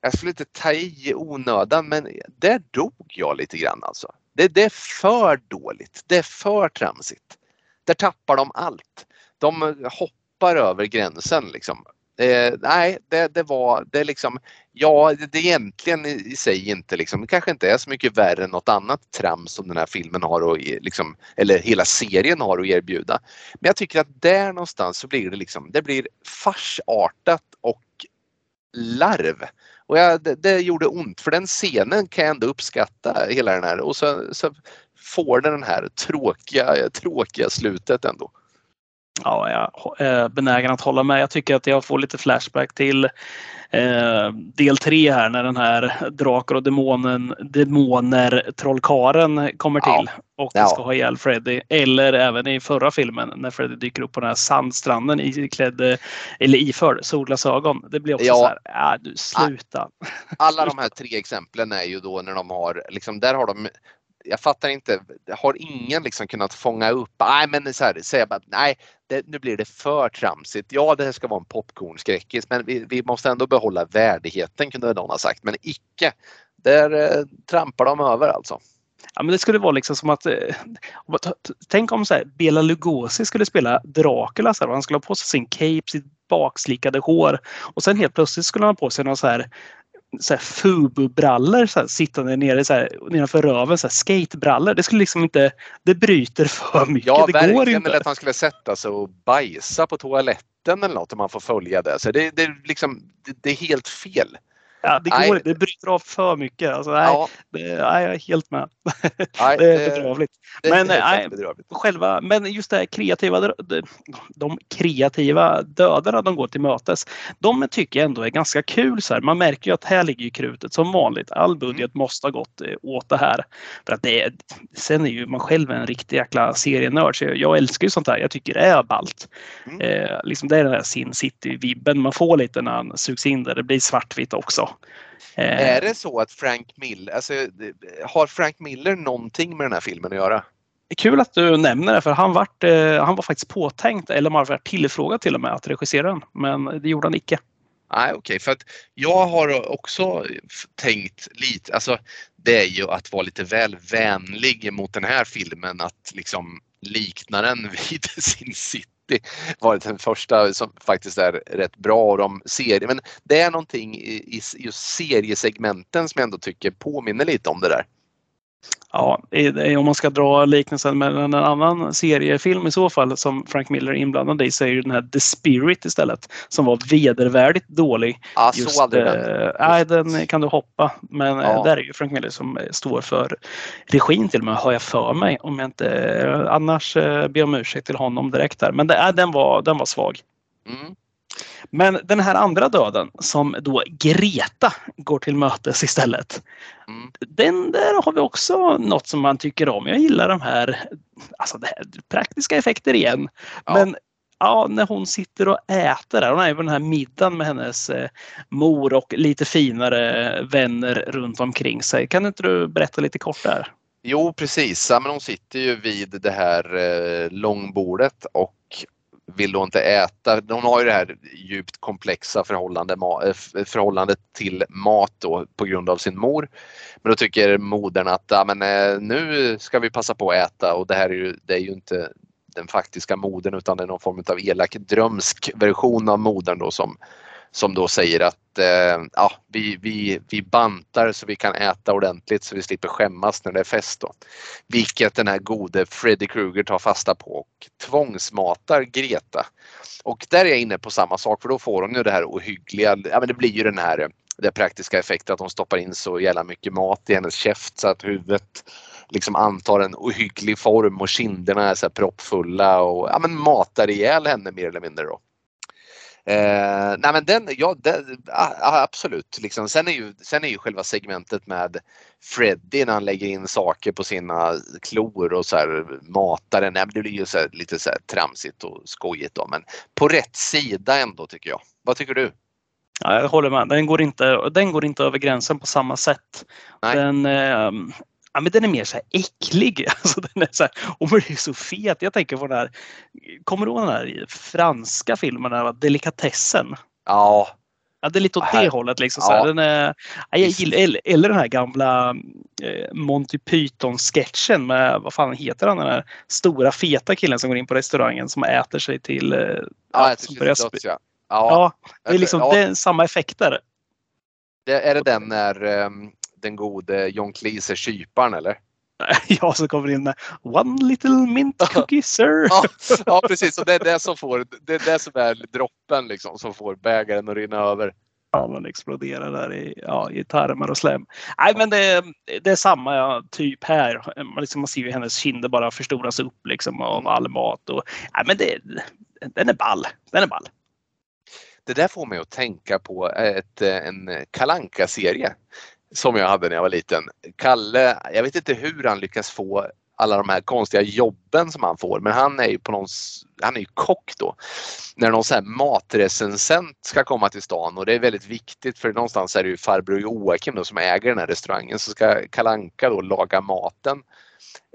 jag skulle inte ta i onödan men där dog jag lite grann alltså. Det, det är för dåligt. Det är för tramsigt. Där tappar de allt. De hoppar över gränsen liksom. Eh, nej, det, det var det liksom Ja, det, det är egentligen i, i sig inte liksom, det kanske inte är så mycket värre än något annat trams som den här filmen har att liksom, eller hela serien har att erbjuda. Men jag tycker att där någonstans så blir det liksom, det blir farsartat och larv. Och jag, det, det gjorde ont för den scenen kan jag ändå uppskatta hela den här och så, så får den den här tråkiga, tråkiga slutet ändå. Ja, jag är benägen att hålla med. Jag tycker att jag får lite flashback till eh, del tre här när den här drakar och demonen, demoner trollkaren kommer Ja. till och Ja. ska ha ihjäl Freddy. Eller även i förra filmen när Freddy dyker upp på den här sandstranden iklädd eh, eller iförd solglasögon. Det blir också Ja. så här, ja du sluta. alla de här tre exemplen är ju då när de har, liksom där har de jag fattar inte, har ingen liksom kunnat fånga upp, nej men så här, säga bara, nej det, nu blir det för tramsigt. Ja det här ska vara en popcornskräckis men vi, vi måste ändå behålla värdigheten kunde någon ha sagt men icke. Där eh, trampar de över alltså. Ja, men det skulle vara liksom som att... eh, Tänk om så här, Bela Lugosi skulle spela Dracula. Så här, och han skulle ha på sig sin cape, sitt bakslickade hår och sen helt plötsligt skulle han ha på sig någon så här så fubu-brallor så här, sittande nere så här, nedanför röven, så här, skatebrallor. Det skulle liksom inte... Det bryter för mycket. Ja det går verkligen, inte. eller att han skulle sätta sig och bajsa på toaletten eller något om man får följa det. Så det, det, liksom, det, det är helt fel. Ja, det, går, inte. det bryter av för mycket. Alltså, nej, Ja, det, nej, jag är helt med. nej, Det är bedrövligt. det- Men, det är nej, helt bedrövligt. själva, men just det här kreativa, de kreativa dödarna de går till mötes. De tycker jag ändå är ganska kul. Så här. Man märker ju att här ligger ju krutet som vanligt. All budget måste ha gått eh, åt det här. För att det sen är ju man själv en riktig jäkla serienörd. Så jag, jag älskar ju sånt här. Jag tycker det är ballt. Mm. Eh, liksom det är den här Sin City-vibben man får lite när han sugs in där. Det blir svartvitt också. Eh, Är det så att Frank Miller, alltså, har Frank Miller någonting med den här filmen att göra? Kul att du nämner det för han, vart, eh, han var faktiskt påtänkt eller man var tillfrågad till och med att regissera den. Men det gjorde han icke. Nej, okej, för att jag har också tänkt lite, alltså det är ju att vara lite väl vänlig mot den här filmen, att liksom likna den vid sin alltid varit den första som faktiskt är rätt bra och de serier, men det är någonting i, i just seriesegmenten som jag ändå tycker påminner lite om det där. Ja, om man ska dra liknelsen med en annan seriefilm i så fall som Frank Miller är inblandad i så är ju den här The Spirit istället som var vedervärdigt dålig. Ja, Just, så aldrig den. eh, nej, den kan du hoppa. Men eh, Ja. där är ju Frank Miller som eh, står för regin till och med, har jag för mig. Om jag inte, annars eh, ber jag om ursäkt till honom direkt där. Men det, äh, den, var, den var svag. Mm. Men den här andra döden som då Greta går till mötes istället. Mm. Den där har vi också något som man tycker om. Jag gillar de här, alltså här praktiska effekter igen. Ja. Men ja, när hon sitter och äter där. Hon är på den här middagen med hennes eh, mor och lite finare vänner runt omkring sig. Kan inte du berätta lite kort där? Jo precis, ja, men hon sitter ju vid det här eh, långbordet och vill då inte äta. Hon har ju det här djupt komplexa förhållande, eh, förhållandet till mat då, på grund av sin mor. Men då tycker modern att ja, men, eh, nu ska vi passa på att äta och det här är ju, det är ju inte den faktiska modern utan det är någon form av elak drömsk version av modern då som, som då säger att eh, ja, vi, vi, vi bantar så vi kan äta ordentligt så vi slipper skämmas när det är fest. Då. Vilket den här gode Freddy Krueger tar fasta på och tvångsmatar Greta. Och där är jag inne på samma sak för då får hon ju det här ohyggliga, ja men det blir ju den här det praktiska effekten att de stoppar in så jävla mycket mat i hennes käft så att huvudet liksom antar en ohygglig form och kinderna är så här proppfulla och ja, men matar ihjäl henne mer eller mindre. Då. Eh, nej men den, ja, den, absolut. Liksom. Sen, är ju, sen är ju själva segmentet med Freddy när han lägger in saker på sina klor och så här, matar den. det blir ju så här, lite så här tramsigt och skojigt då. Men på rätt sida ändå tycker jag. Vad tycker du? Ja, jag håller med. Den går inte, den går inte över gränsen på samma sätt. Nej. Den, eh, ja, men den är mer så här äcklig. Alltså, den är så här, och den är så fet. Jag tänker på den här, kommer du ihåg den här franska filmen, Delikatessen? Ja. Ja, det är lite åt det hållet. Liksom, ja. den är, jag gillar, eller den här gamla eh, Monty Python-sketchen med, vad fan heter han, den där stora feta killen som går in på restaurangen som äter sig till... Eh, ja, som börjar döds, ja. Ja, ja, det är liksom ja. det samma effekter. Det, är det den när um, den gode John Cleese är kyparen eller? Ja, så kommer in med One little mint cookie sir. ja, ja, precis. Och det är det som får, det är det som är droppen liksom som får bägaren att rinna över. Ja, man exploderar där i, ja, i tarmar och slem. Nej, men det, det är samma ja, typ här. Man, liksom, man ser ju hennes kinder bara förstoras upp liksom av all mat. Och, nej, men det, den är ball. Den är ball. Det där får mig att tänka på ett, en kalanka serie som jag hade när jag var liten. Kalle, jag vet inte hur han lyckas få alla de här konstiga jobben som han får men han är ju på någon, han är ju kock då. När någon så här matrecensent ska komma till stan och det är väldigt viktigt för någonstans är det ju farbror Joakim då som äger den här restaurangen så ska Kalanka då laga maten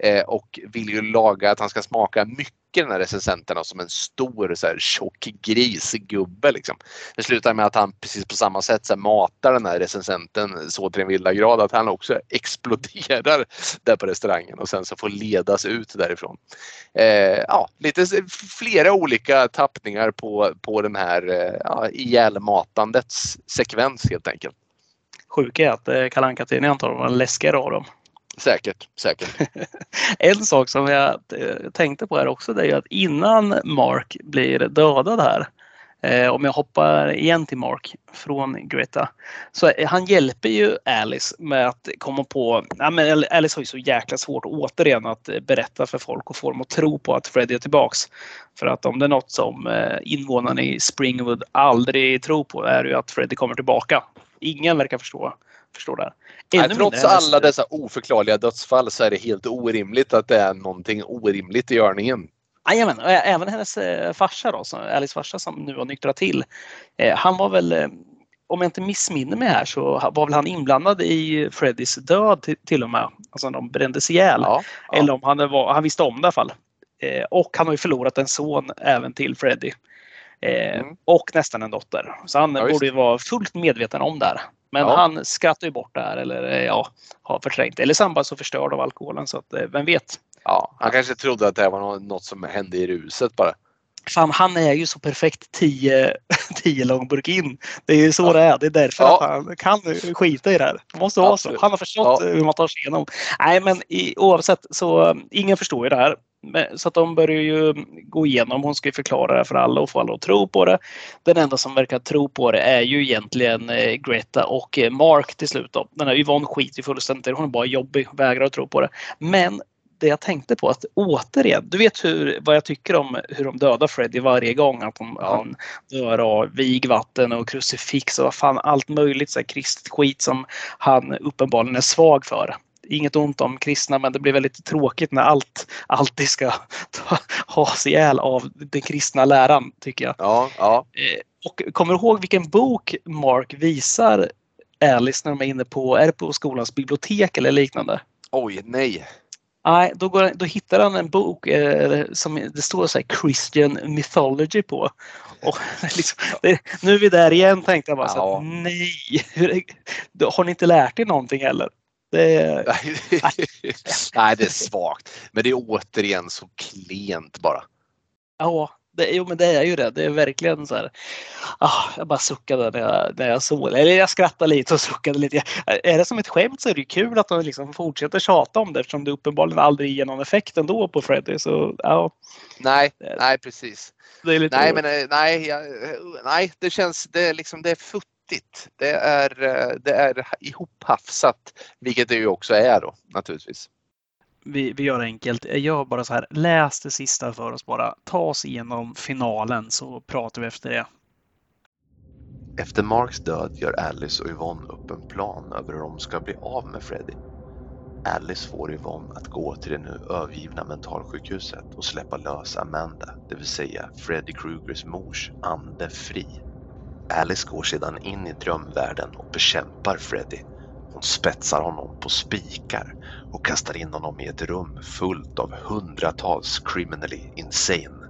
eh, och vill ju laga att han ska smaka mycket den här recensenten som en stor så här, tjock grisgubbe. Liksom. Det slutar med att han precis på samma sätt så här, matar den här recensenten så till en vilda grad att han också exploderar där på restaurangen och sen så får ledas ut därifrån. Eh, ja, lite flera olika tappningar på, på den här eh, ja, ihjälmatandets sekvens helt enkelt. Sjuka är att eh, Kalle Anka-tidningen antar var läskigare av dem. Säkert, säkert. en sak som jag eh, tänkte på här också det är att innan Mark blir dödad här eh, om jag hoppar igen till Mark från Greta. Så han hjälper ju Alice med att komma på, ja men Alice har ju så jäkla svårt återigen att eh, berätta för folk och få dem att tro på att Freddy är tillbaks. För att om det är något som eh, invånarna i Springwood aldrig tror på är ju att Freddy kommer tillbaka. Ingen verkar förstå förstår det. Nej, trots alla dessa oförklarliga dödsfall så är det helt orimligt att det är någonting orimligt i görningen. Jajamän, även hennes eh, farsa då, Alice farsa som nu har nyktrat till. Eh, han var väl, eh, om jag inte missminner mig här, så var väl han inblandad i Freddys död till och med. Alltså de brändes ihjäl. Ja, ja. Eller om han, var, han visste om det i alla fall. Och han har ju förlorat en son även till Freddy. Mm. Och nästan en dotter. Så han ja, borde ju vara fullt medveten om det här. Men ja. han skrattar ju bort det här eller eh, ja, har förträngt Eller samband så förstörd av alkoholen så att eh, vem vet. Ja, han kanske trodde att det var något som hände i ruset bara. Fan, han är ju så perfekt 10 långburk in. Det är ju så ja. det är. Det är därför ja. att han kan skita i det här. Det måste vara så. Han har förstått hur man tar sig igenom. Nej, men i, oavsett så ingen förstår ju det här. Så att de börjar ju gå igenom. Hon ska förklara det för alla och få alla att tro på det. Den enda som verkar tro på det är ju egentligen eh, Greta och eh, Mark till slut. Då. Den här Yvonne skiter fullständigt Hon är bara jobbig, vägrar att tro på det. Men det jag tänkte på att återigen, du vet hur, vad jag tycker om hur de dödar Freddy varje gång. Att de, han dör av vigvatten och krucifix och vad fan allt möjligt så här kristet skit som han uppenbarligen är svag för inget ont om kristna, men det blir väldigt tråkigt när allt alltid ska ta, has ihjäl av den kristna läran, tycker jag. Ja, ja. Eh, och kommer du ihåg vilken bok Mark visar Alice när de är inne på, är det på skolans bibliotek eller liknande? Oj, nej. Nej, då, går, då hittar han en bok eh, som det står så här Christian mythology på. Och liksom, det, nu är vi där igen tänkte jag bara så Ja. här, nej. Hur, har ni inte lärt er någonting heller? Det, nej, det är svagt. Men det är återigen så klent bara. ja, det, jo men det är ju det. Det är verkligen så här. Ah, jag bara suckade när jag, när jag såg det. Eller jag skrattade lite och suckade lite. Är det som ett skämt så är det ju kul att de liksom fortsätter tjata om det eftersom det uppenbarligen aldrig ger någon effekt ändå på Freddy. Så ja, Nej, nej precis. Nej, men eh, nej, jag, eh, nej, det känns, det är liksom, det är futtigt. Det är, eh, det är ihophafsat, vilket det ju också är då naturligtvis. vi, vi gör enkelt. Jag gör bara så här. Läs det sista för oss bara. Ta oss igenom finalen så pratar vi efter det. Efter Marks död gör Alice och Yvonne upp en plan över hur de ska bli av med Freddy. Alice får Yvonne att gå till det nu övergivna mentalsjukhuset och släppa lös Amanda, det vill säga Freddy Krugers mors ande fri. Alice går sedan in i drömvärlden och bekämpar Freddy. Hon spetsar honom på spikar och kastar in honom i ett rum fullt av hundratals criminally insane.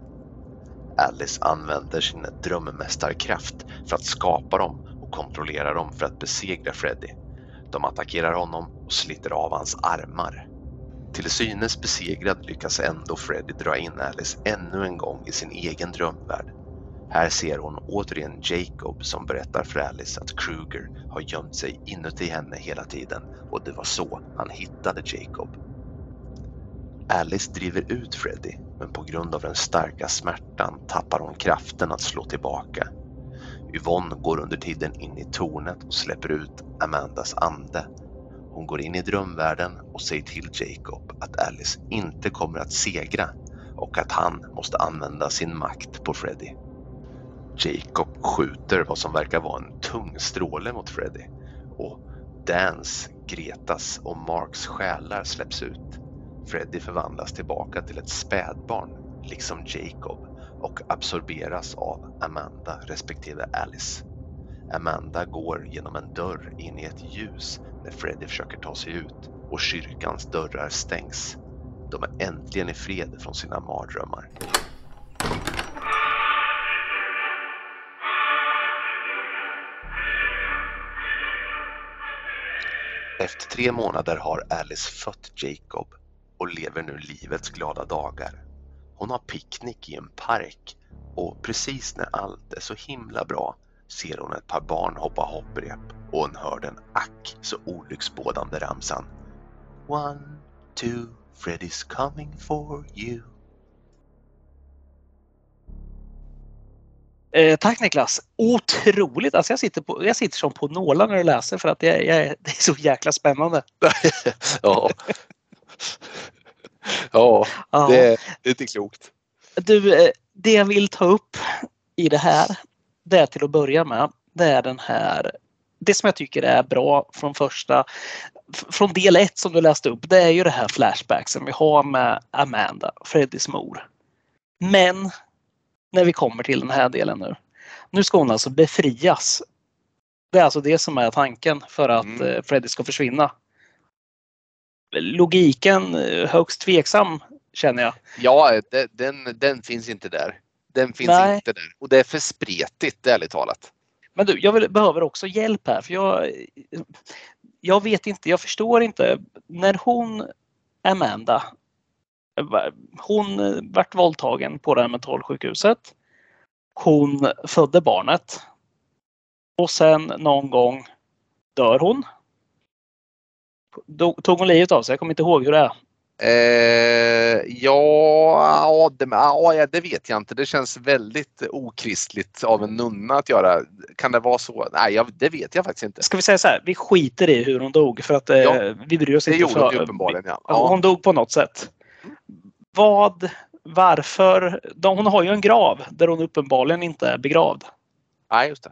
Alice använder sin drömmästarkraft för att skapa dem och kontrollera dem för att besegra Freddy. De attackerar honom och sliter av hans armar. Till synes besegrad lyckas ändå Freddy dra in Alice ännu en gång i sin egen drömvärld. Här ser hon återigen Jacob som berättar för Alice att Kruger har gömt sig inuti henne hela tiden och det var så han hittade Jacob. Alice driver ut Freddy men på grund av den starka smärtan tappar hon kraften att slå tillbaka. Yvonne går under tiden in i tornet och släpper ut Amandas ande. Hon går in i drömvärlden och säger till Jacob att Alice inte kommer att segra och att han måste använda sin makt på Freddy. Jacob skjuter vad som verkar vara en tung stråle mot Freddy och Dans, Gretas och Marks själar släpps ut. Freddy förvandlas tillbaka till ett spädbarn, liksom Jacob, och absorberas av Amanda respektive Alice. Amanda går genom en dörr in i ett ljus när Freddy försöker ta sig ut och kyrkans dörrar stängs. De är äntligen i fred från sina mardrömmar. Efter tre månader har Alice fött Jacob och lever nu livets glada dagar. Hon har picknick i en park och precis när allt är så himla bra ser hon ett par barn hoppa hopprep och hon hör den ack så olycksbådande ramsan. One, two, Freddy's coming for you. Eh, tack Niklas! Otroligt! Alltså jag, sitter på, jag sitter som på nålar när du läser för att det, jag, det är så jäkla spännande. ja. ja, det, är inte klokt. Du, eh, det jag vill ta upp i det här, det är till att börja med, det är den här det som jag tycker är bra från första, från del ett som du läste upp, det är ju det här Flashback som vi har med Amanda, Freddys mor. Men när vi kommer till den här delen nu. Nu ska hon alltså befrias. Det är alltså det som är tanken för att Mm. eh, Freddy ska försvinna. Logiken eh, högst tveksam känner jag. Ja, det, den, den finns inte där. Den finns Nej. inte där. Och det är för spretigt, ärligt talat. Men du, jag vill, behöver också hjälp här för jag, jag vet inte, jag förstår inte. När hon, Amanda, hon eh, vart våldtagen på det här mentalsjukhuset. Hon födde barnet. Och sen någon gång dör hon. Tog hon livet av sig, jag kommer inte ihåg hur det är. Eh, ja, det, ja, det vet jag inte. Det känns väldigt okristligt av en nunna att göra. Kan det vara så? Nej, jag, det vet jag faktiskt inte. Ska vi säga så här, vi skiter i hur hon dog för att eh, Ja, vi bryr oss Det inte. gjorde hon för- uppenbarligen. Ja. Ja. Hon dog på något sätt. Vad, varför? De, hon har ju en grav där hon uppenbarligen inte är begravd. Nej, just det.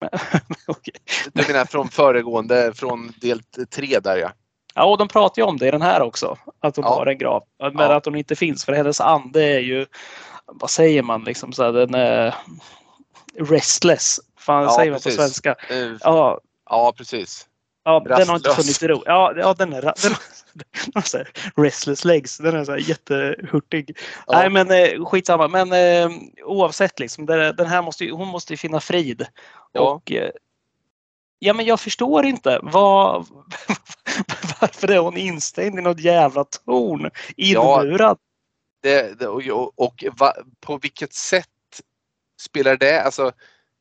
Okej. Du menar från föregående, från del tre där ja. Ja, och de pratar ju om det i den här också. Att hon Ja. har en grav. Men Ja. att hon inte finns. För hennes ande är ju, vad säger man, liksom så här, den är restless. Fan Ja, säger man på svenska? Eh, Ja, Ja, precis. Ja den har inte Rastlös. funnit i ro. Ja, ja den är, den, den så här, restless legs. Den är så här jättehurtig. Ja. Nej men eh, skitsamma. Men eh, oavsett liksom. det- Den här måste ju, hon måste ju finna frid. Ja. Och, eh, ja men jag förstår inte. Vad, varför är hon instängd i något jävla torn? Inmurad? Det, det, och och, och va, på vilket sätt spelar det? Alltså,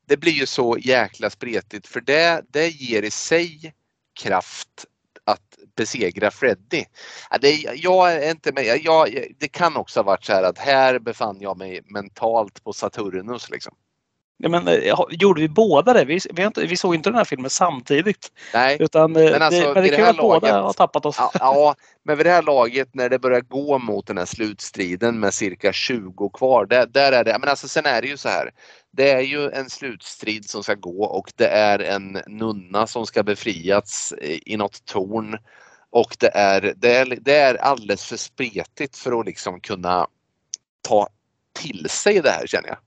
det blir ju så jäkla spretigt för det, det ger i sig kraft att besegra Freddy. Det, jag är inte med. Jag, det kan också ha varit så här att här befann jag mig mentalt på Saturnus. Liksom. Ja, men, eh, ha- gjorde vi båda det? Vi, vi, inte, vi såg inte den här filmen samtidigt. Nej, Utan, eh, Men alltså, det, men det det kan ju båda har tappat oss. Ja, ja, men vid det här laget när det börjar gå mot den här slutstriden med cirka 20 kvar. Där, där är det, men alltså sen är det ju så här. Det är ju en slutstrid som ska gå och det är en nunna som ska befrias eh, i något torn. Och det är, det är, det är alldeles för spretigt för att liksom kunna ta till sig det här känner jag.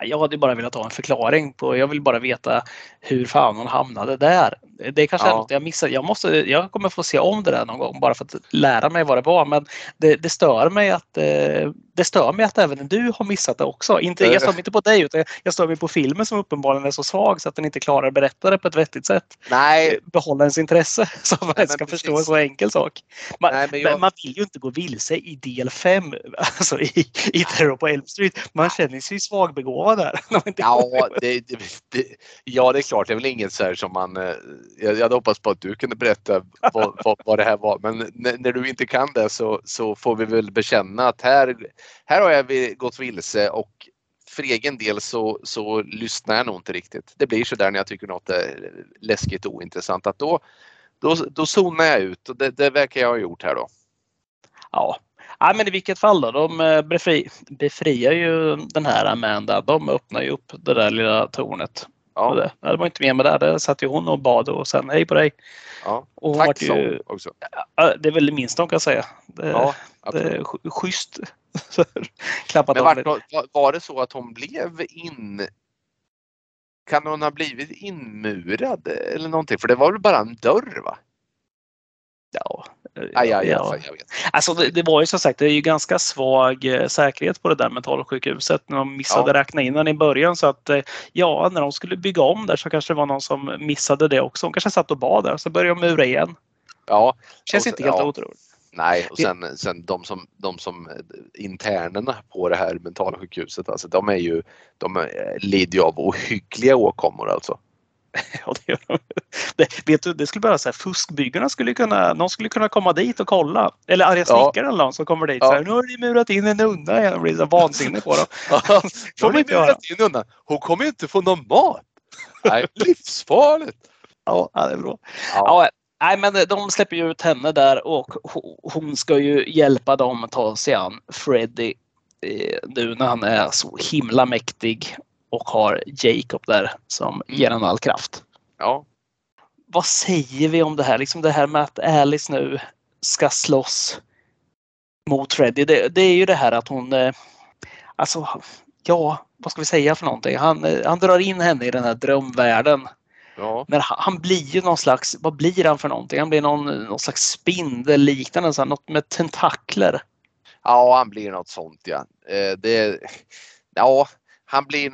Jag hade bara velat ha en förklaring på. Jag vill bara veta hur fan hon hamnade där. Det kanske är Ja. något jag missade. Jag, måste, jag kommer få se om det där någon gång bara för att lära mig vad det var. Men det, det stör mig att eh, det stör mig att även du har missat det också. Inte, jag stör mig inte på dig utan jag stör mig på filmen som uppenbarligen är så svag så att den inte klarar att berätta det på ett vettigt sätt. Nej, Behålla ens intresse så att man ska förstå en precis. så enkel sak. Man, Nej, men men jag- man vill ju inte gå vilse i del 5 alltså i, i Terror på Elm Street. Man känner sig svagbegåvad där. man inte Ja, det, det, det, ja, det är klart. Det är väl inget så här som man... eh, Jag, jag hade hoppats på att du kunde berätta vad, vad, vad det här var. Men när, när du inte kan det så, så får vi väl bekänna att här, här har jag gått vilse och för egen del så, så lyssnar jag nog inte riktigt. Det blir så där när jag tycker något är läskigt och ointressant att då, då, då zonar jag ut och det, det verkar jag ha gjort här då. Ja. Ja, men i vilket fall då. De eh, befri, befriar ju den här Amanda. De öppnar ju upp det där lilla tornet. Ja, det, det var inte mer med det. Där satt ju hon och bad och sen hej på dig. ja. Och Tack sa ju, också. ja, det är väl det minsta de kan säga. Det, Ja, det schysst. Klappat Men var, var, det så att hon blev in... Kan hon ha blivit inmurad eller någonting? För det var väl bara en dörr va? Ja, Aj, aj, ja. aj, jag vet. Alltså det, det var ju som sagt, det är ju ganska svag eh, säkerhet på det där mentalsjukhuset när de missade Ja. räkna in den i början. Så att eh, ja, när de skulle bygga om där så kanske det var någon som missade det också. De kanske satt och bad där så började de mura igen. Ja, Känns Och inte helt ja. otroligt. nej och sen, sen de som, de som eh, internerna på det här mentalsjukhuset, alltså de är ju, de lider ju av ohyggliga åkommor alltså. Ja, det, gör de. det, vet du, det skulle bara säga fuskbyggarna skulle kunna, någon skulle kunna komma dit och kolla. Eller arga Ja. snickaren eller någon som kommer dit. Ja. Så här, nu har ni murat in en nunna igen och blir så vansinnig på dem. Får man inte göra. in undan. Hon kommer ju inte få någon mat. Nej, livsfarligt. Ja, ja, det är bra. Ja. Ja, nej, men de släpper ju ut henne där och ho- hon ska ju hjälpa dem att ta sig an Freddy eh, nu när han är så himla mäktig och har Jacob där som ger honom all kraft. Ja. Vad säger vi om det här? Liksom det här med att Alice nu ska slåss mot Freddy. Det, det är ju det här att hon... eh, Alltså, ja, vad ska vi säga för någonting? Han, eh, han drar in henne i den här drömvärlden ja. men han, han blir ju någon slags, vad blir han för någonting? Han blir någon, någon slags spindel liknande, så här, något med tentakler. Ja, han blir något sånt ja. Eh, Det, ja, han blir,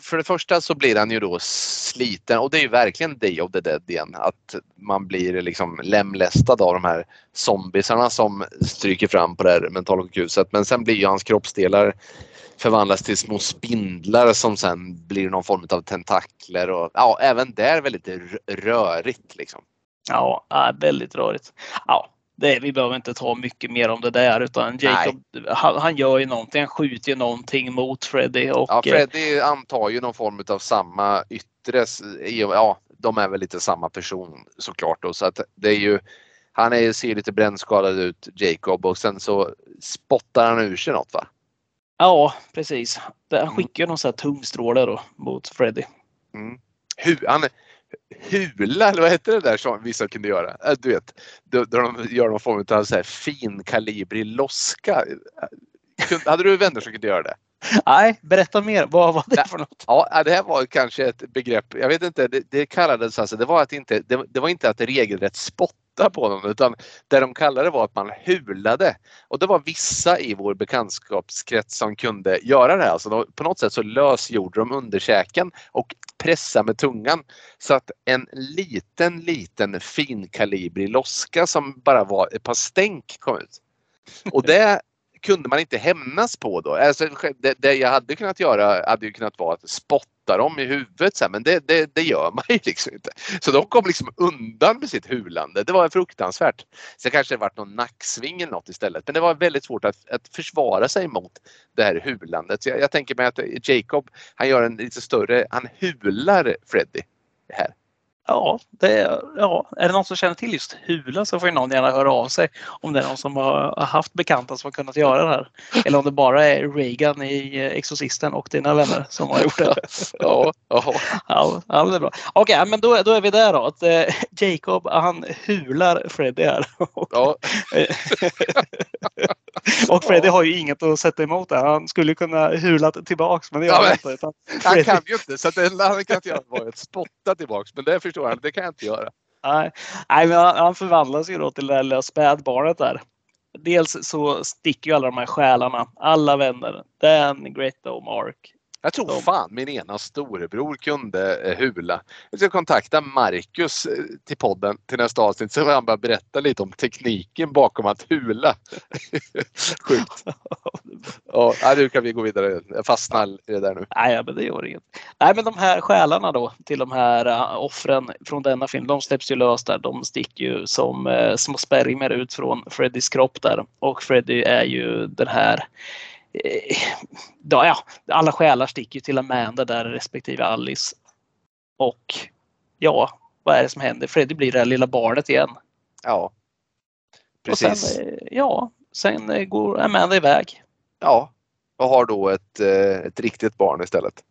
för- det första så blir han ju då sliten och det är ju verkligen Day of the Dead igen. Att man blir liksom lemlästad av de här zombisarna som stryker fram på det här mentalsjukhuset. Men sen blir ju hans kroppsdelar förvandlas till små spindlar som sen blir någon form av tentakler och ja, även där väldigt rörigt liksom. Ja, ja, väldigt rörigt. Ja, det, vi behöver inte ta mycket mer om det där utan Jacob, han, han gör ju någonting, han skjuter ju någonting mot Freddy och Ja, Freddy antar ju någon form av samma yttre. Ja, de är väl lite samma person såklart då, så att det är ju han är, ser lite brännskadad ut, Jacob, och sen så spottar han ur sig något va? ja precis. Han Mm. skickar någon sån här tungstråle då mot Freddy. Mm. Hur, han, hula, eller vad heter det där som vissa kunde göra? Äh, Du vet, då, då de gör någon form av så här finkalibrig loska. Hade du vänner som kunde göra det? Nej, berätta mer. Vad var det för något? Ja, det här var kanske ett begrepp. Jag vet inte, det, det kallades alltså, det var, att inte, det, det var inte att regelrätt spotta på någon utan det de kallade det var att man hulade. Och det var vissa i vår bekantskapskrets som kunde göra det här. Alltså de, på något sätt så lösgjorde de underkäken och pressade med tungan så att en liten, liten finkalibrig loska som bara var ett par stänk kom ut. Och det kunde man inte hämnas på då. Alltså, det, det jag hade kunnat göra hade ju kunnat vara att spotta dem i huvudet så här, men det, det, det gör man ju liksom inte. Så de kom liksom undan med sitt hulande. Det var fruktansvärt. Sen kanske det varit någon nacksving eller något istället. Men det var väldigt svårt att, att försvara sig mot det här hulandet. Så jag, jag tänker mig att Jacob, han gör en lite större, han hular Freddy här. Ja, det, ja, är det någon som känner till just hula så får ju någon gärna höra av sig om det är någon som har haft bekanta som har kunnat göra det här. Eller om det bara är Reagan i eh, Exorcisten och dina vänner som har gjort det. Ja, ja. Ja, ja det är bra. Okej, ja, men då, då är vi där då. Att, eh, Jacob han hular Freddy här. ja. och Freddy har ju inget att sätta emot där. Han skulle kunna hula tillbaks men det gör han inte. Utan Han Freddy- kan ju inte, så det enda kan göra var att spotta tillbaks. Men det förstår han, det kan jag inte göra. Nej, Nej men han, han förvandlas ju då till det där lilla spädbarnet där. Dels så sticker ju alla de här själarna, alla vänner. Dan, Greta och Mark. Jag tror De- fan min ena storebror kunde eh, hula. Jag ska kontakta Marcus eh, till podden till nästa avsnitt så får han bara berätta lite om tekniken bakom att hula. Sjukt. Ja, nu kan vi gå vidare. Jag fastnar i det där nu. Nej, men det gör inget. Nej, men de här själarna då till de här uh, offren från denna film, de släpps ju lös där. De sticker ju som uh, små spermier ut från Freddys kropp där. Och Freddy är ju den här eh, ja, ja, alla själar sticker ju till Amanda där respektive Alice. Och ja, vad är det som händer? Freddy blir det här lilla barnet igen. Ja. Och sen, Precis. eh, ja, sen eh, går Amanda iväg. Ja. Och har då ett, eh, ett riktigt barn istället.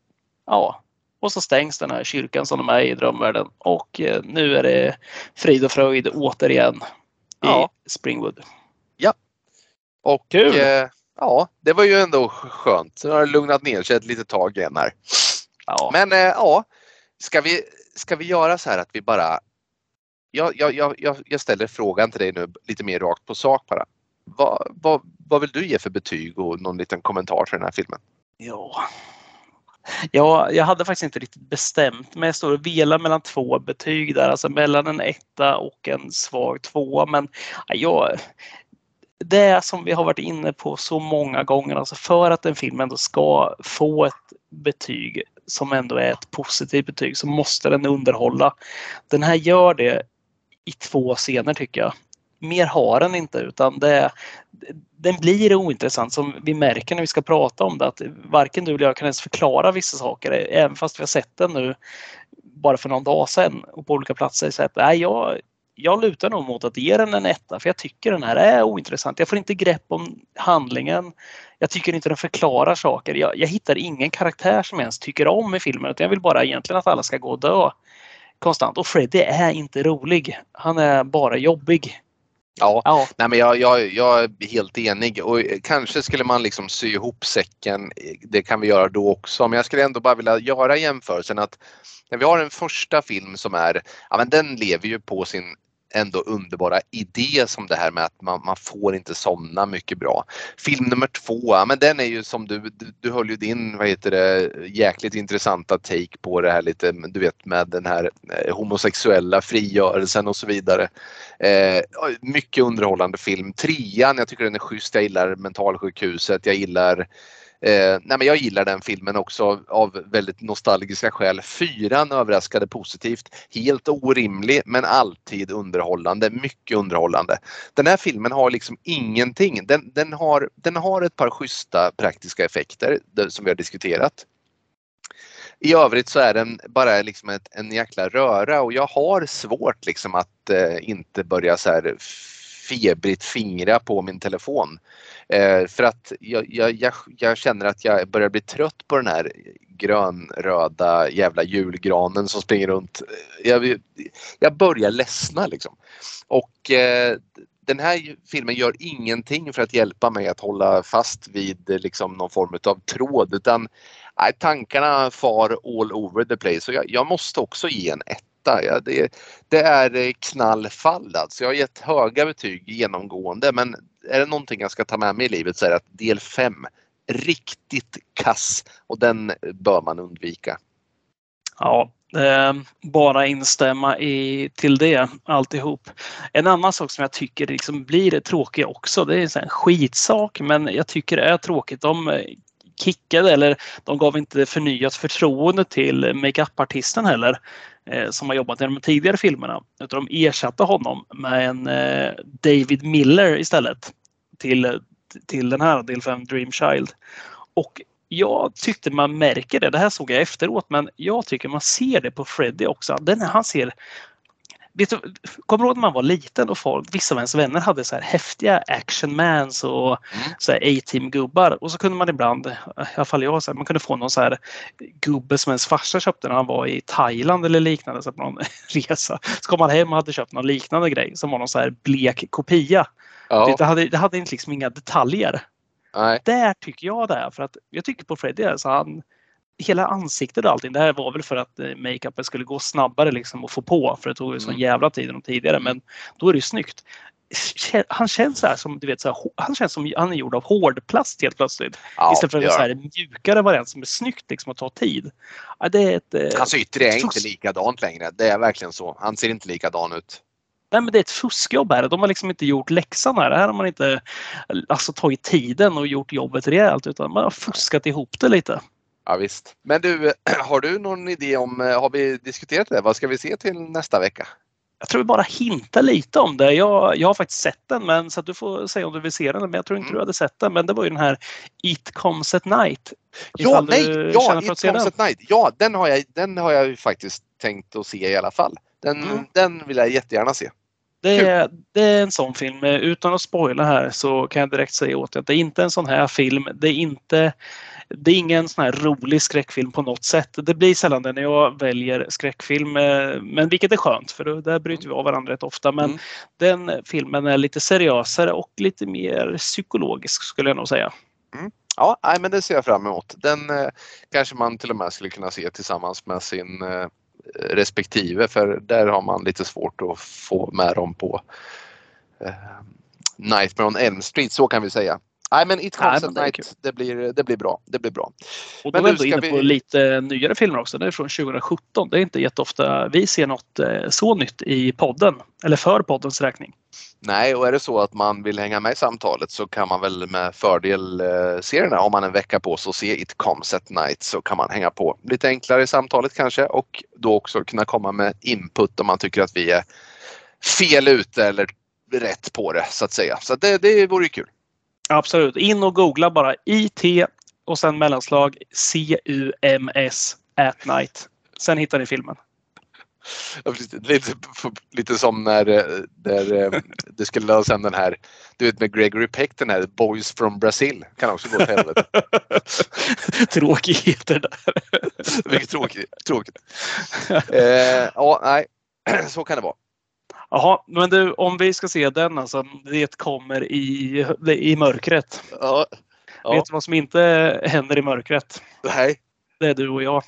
Ja, och så stängs den här kyrkan som de är i drömvärlden och eh, nu är det frid och fröjd återigen i Ja. Springwood. Och Kul. eh, ja, det var ju ändå skönt. Nu har det lugnat ner sig ett litet tag igen här. Ja, Men eh, ja, ska vi, ska vi göra så här att vi bara... Jag, jag, jag, jag- ställer frågan till dig nu lite mer rakt på sak bara. Vad, vad, vad vill du ge för betyg och någon liten kommentar till den här filmen? ja. Ja, jag hade faktiskt inte riktigt bestämt men jag står och velar mellan två betyg där, alltså mellan en etta och en svag tvåa. Men ja, det som vi har varit inne på så många gånger, alltså för att en film ändå ska få ett betyg som ändå är ett positivt betyg så måste den underhålla. Den här gör det i två scener tycker jag. Mer har den inte utan det, den blir ointressant som vi märker när vi ska prata om det att varken du eller jag kan ens förklara vissa saker även fast vi har sett den nu bara för någon dag sedan och på olika platser. Så att, nej, jag, jag lutar nog mot att ge den en etta för jag tycker den här är ointressant. Jag får inte grepp om handlingen. Jag tycker inte den förklarar saker. Jag, jag hittar ingen karaktär som jag ens tycker om i filmen utan jag vill bara egentligen att alla ska gå och dö konstant. Och Freddy är inte rolig. Han är bara jobbig. Ja, Ja, nej men jag, jag, jag är helt enig och kanske skulle man liksom sy ihop säcken. Det kan vi göra då också, men jag skulle ändå bara vilja göra jämförelsen att när vi har en första film som är, ja men den lever ju på sin ändå underbara idé som det här med att man, man får inte somna mycket bra. Film nummer två, ja, men den är ju som du, du, du höll ju din, vad heter det, jäkligt intressanta take på det här lite, du vet med den här eh, homosexuella frigörelsen och så vidare. Eh, mycket underhållande film. Trean, jag tycker den är schysst. Jag gillar mentalsjukhuset. Jag gillar eh, nej men jag gillar den filmen också av, väldigt nostalgiska skäl. Fyran överraskade positivt. Helt orimlig men alltid underhållande. Mycket underhållande. Den här filmen har liksom ingenting. Den, den, har, den har ett par schyssta praktiska effekter det, som vi har diskuterat. I övrigt så är den bara liksom ett, en jäkla röra och jag har svårt liksom att eh, inte börja så här febrigt fingra på min telefon. Eh, för att jag, jag, jag, jag, känner att jag börjar bli trött på den här grönröda jävla julgranen som springer runt. Eh, jag, jag börjar ledsna liksom. Och eh, den här filmen gör ingenting för att hjälpa mig att hålla fast vid eh, liksom någon form av tråd utan nej, tankarna far all over the place. Så jag, jag måste också ge en 8. Ja, det, det, är eh, knallfall alltså. Jag har gett höga betyg genomgående men är det någonting jag ska ta med mig i livet så är det att del 5 riktigt kass och den bör man undvika. Ja, eh, bara instämma i, till det alltihop. En annan sak som jag tycker liksom blir tråkig också, det är en skitsak men jag tycker det är tråkigt. De eh, kickade eller de gav inte förnyat förtroende till makeup-artisten heller Eh, som har jobbat i de tidigare filmerna. Utan de ersatte honom med en eh, David Miller istället till, till den här del 5 Dream Child. Och jag tyckte man märker det, det här såg jag efteråt, men jag tycker man ser det på Freddy också. Den, han ser Vet du, kommer du ihåg när man var liten och folk, vissa av ens vänner hade så här häftiga actionmans och mm. så A-team-gubbar och så kunde man ibland, i alla fall jag, så här, man kunde få någon så här gubbe som ens farsa köpte när han var i Thailand eller liknande så på någon resa. Så kom man hem och hade köpt någon liknande grej som var någon så här blek kopia. Ja. Det, hade, det hade liksom inga detaljer. Nej. Där tycker jag det är för att jag tycker på Freddy, alltså han, hela ansiktet och allting. Det här var väl för att eh, makeupen skulle gå snabbare liksom att få på för det tog ju sån mm. jävla tid tidigare. Men då är det ju snyggt. Han känns så här som du vet, så här, han känns som han är gjord av hårdplast helt plötsligt. Ja, Istället för en så här mjukare variant som är snyggt liksom att ta tid. Ja, det är ett, eh, Hans yttre är inte likadant längre. Det är verkligen så. Han ser inte likadan ut. Nej, men det är ett fuskjobb här. De har liksom inte gjort läxan här. Här har man inte alltså, tagit tiden och gjort jobbet rejält utan man har fuskat ihop det lite. Ja visst. Men du, har du någon idé om, eh, har vi diskuterat det? Vad ska vi se till nästa vecka? Jag tror vi bara hintar lite om det. Jag, jag har faktiskt sett den, men så att du får säga om du vill se den. Men jag tror inte mm. du hade sett den. Men det var ju den här It comes at night. Ja, nej, ja, It comes den. at night. Ja, den har, jag, den har jag faktiskt tänkt att se i alla fall. Den, mm. den vill jag jättegärna se. Det är, det är, en sån film. Utan att spoila här så kan jag direkt säga åt dig att det är inte en sån här film. Det är inte det är ingen sån här rolig skräckfilm på något sätt. Det blir sällan det när jag väljer skräckfilm, eh, men vilket är skönt för då, där bryter vi av varandra rätt ofta. Men mm. den filmen är lite seriösare och lite mer psykologisk skulle jag nog säga. Mm. Ja, nej, men det ser jag fram emot. Den eh, kanske man till och med skulle kunna se tillsammans med sin eh, respektive för där har man lite svårt att få med dem på eh, Nightmare on Elm Street, så kan vi säga. Nej men It Comes at Night, det blir, det blir bra. Det blir bra. Och då men är vi inne vi... på lite nyare filmer också. Det är från 2017. Det är inte jätteofta vi ser något eh, så nytt i podden. Eller för poddens räkning. Nej, och är det så att man vill hänga med i samtalet så kan man väl med fördel eh, se den här. Om man en vecka på sig och se It Comes at Night så kan man hänga på lite enklare i samtalet kanske och då också kunna komma med input om man tycker att vi är fel ute eller rätt på det så att säga. Så det, det vore kul. Absolut. In och googla bara IT och sen mellanslag CUMS at night. Sen hittar ni filmen. Lite, lite som när, när eh, det skulle lösa den här, du vet med Gregory Peck, den här Boys from Brazil. Kan också gå till helvete. Tråkigheter där. Mycket tråkigt. tråkigt. Eh, ja, nej, så kan det vara. Jaha, men du, om vi ska se den alltså. Det kommer i, i mörkret. Ja. ja. Vet du vad som inte händer i mörkret? Nej. Det är du och jag.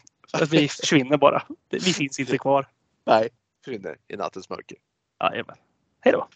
Vi försvinner bara. Vi finns inte kvar. Nej, försvinner i nattens mörker. Jajamän. Hej då.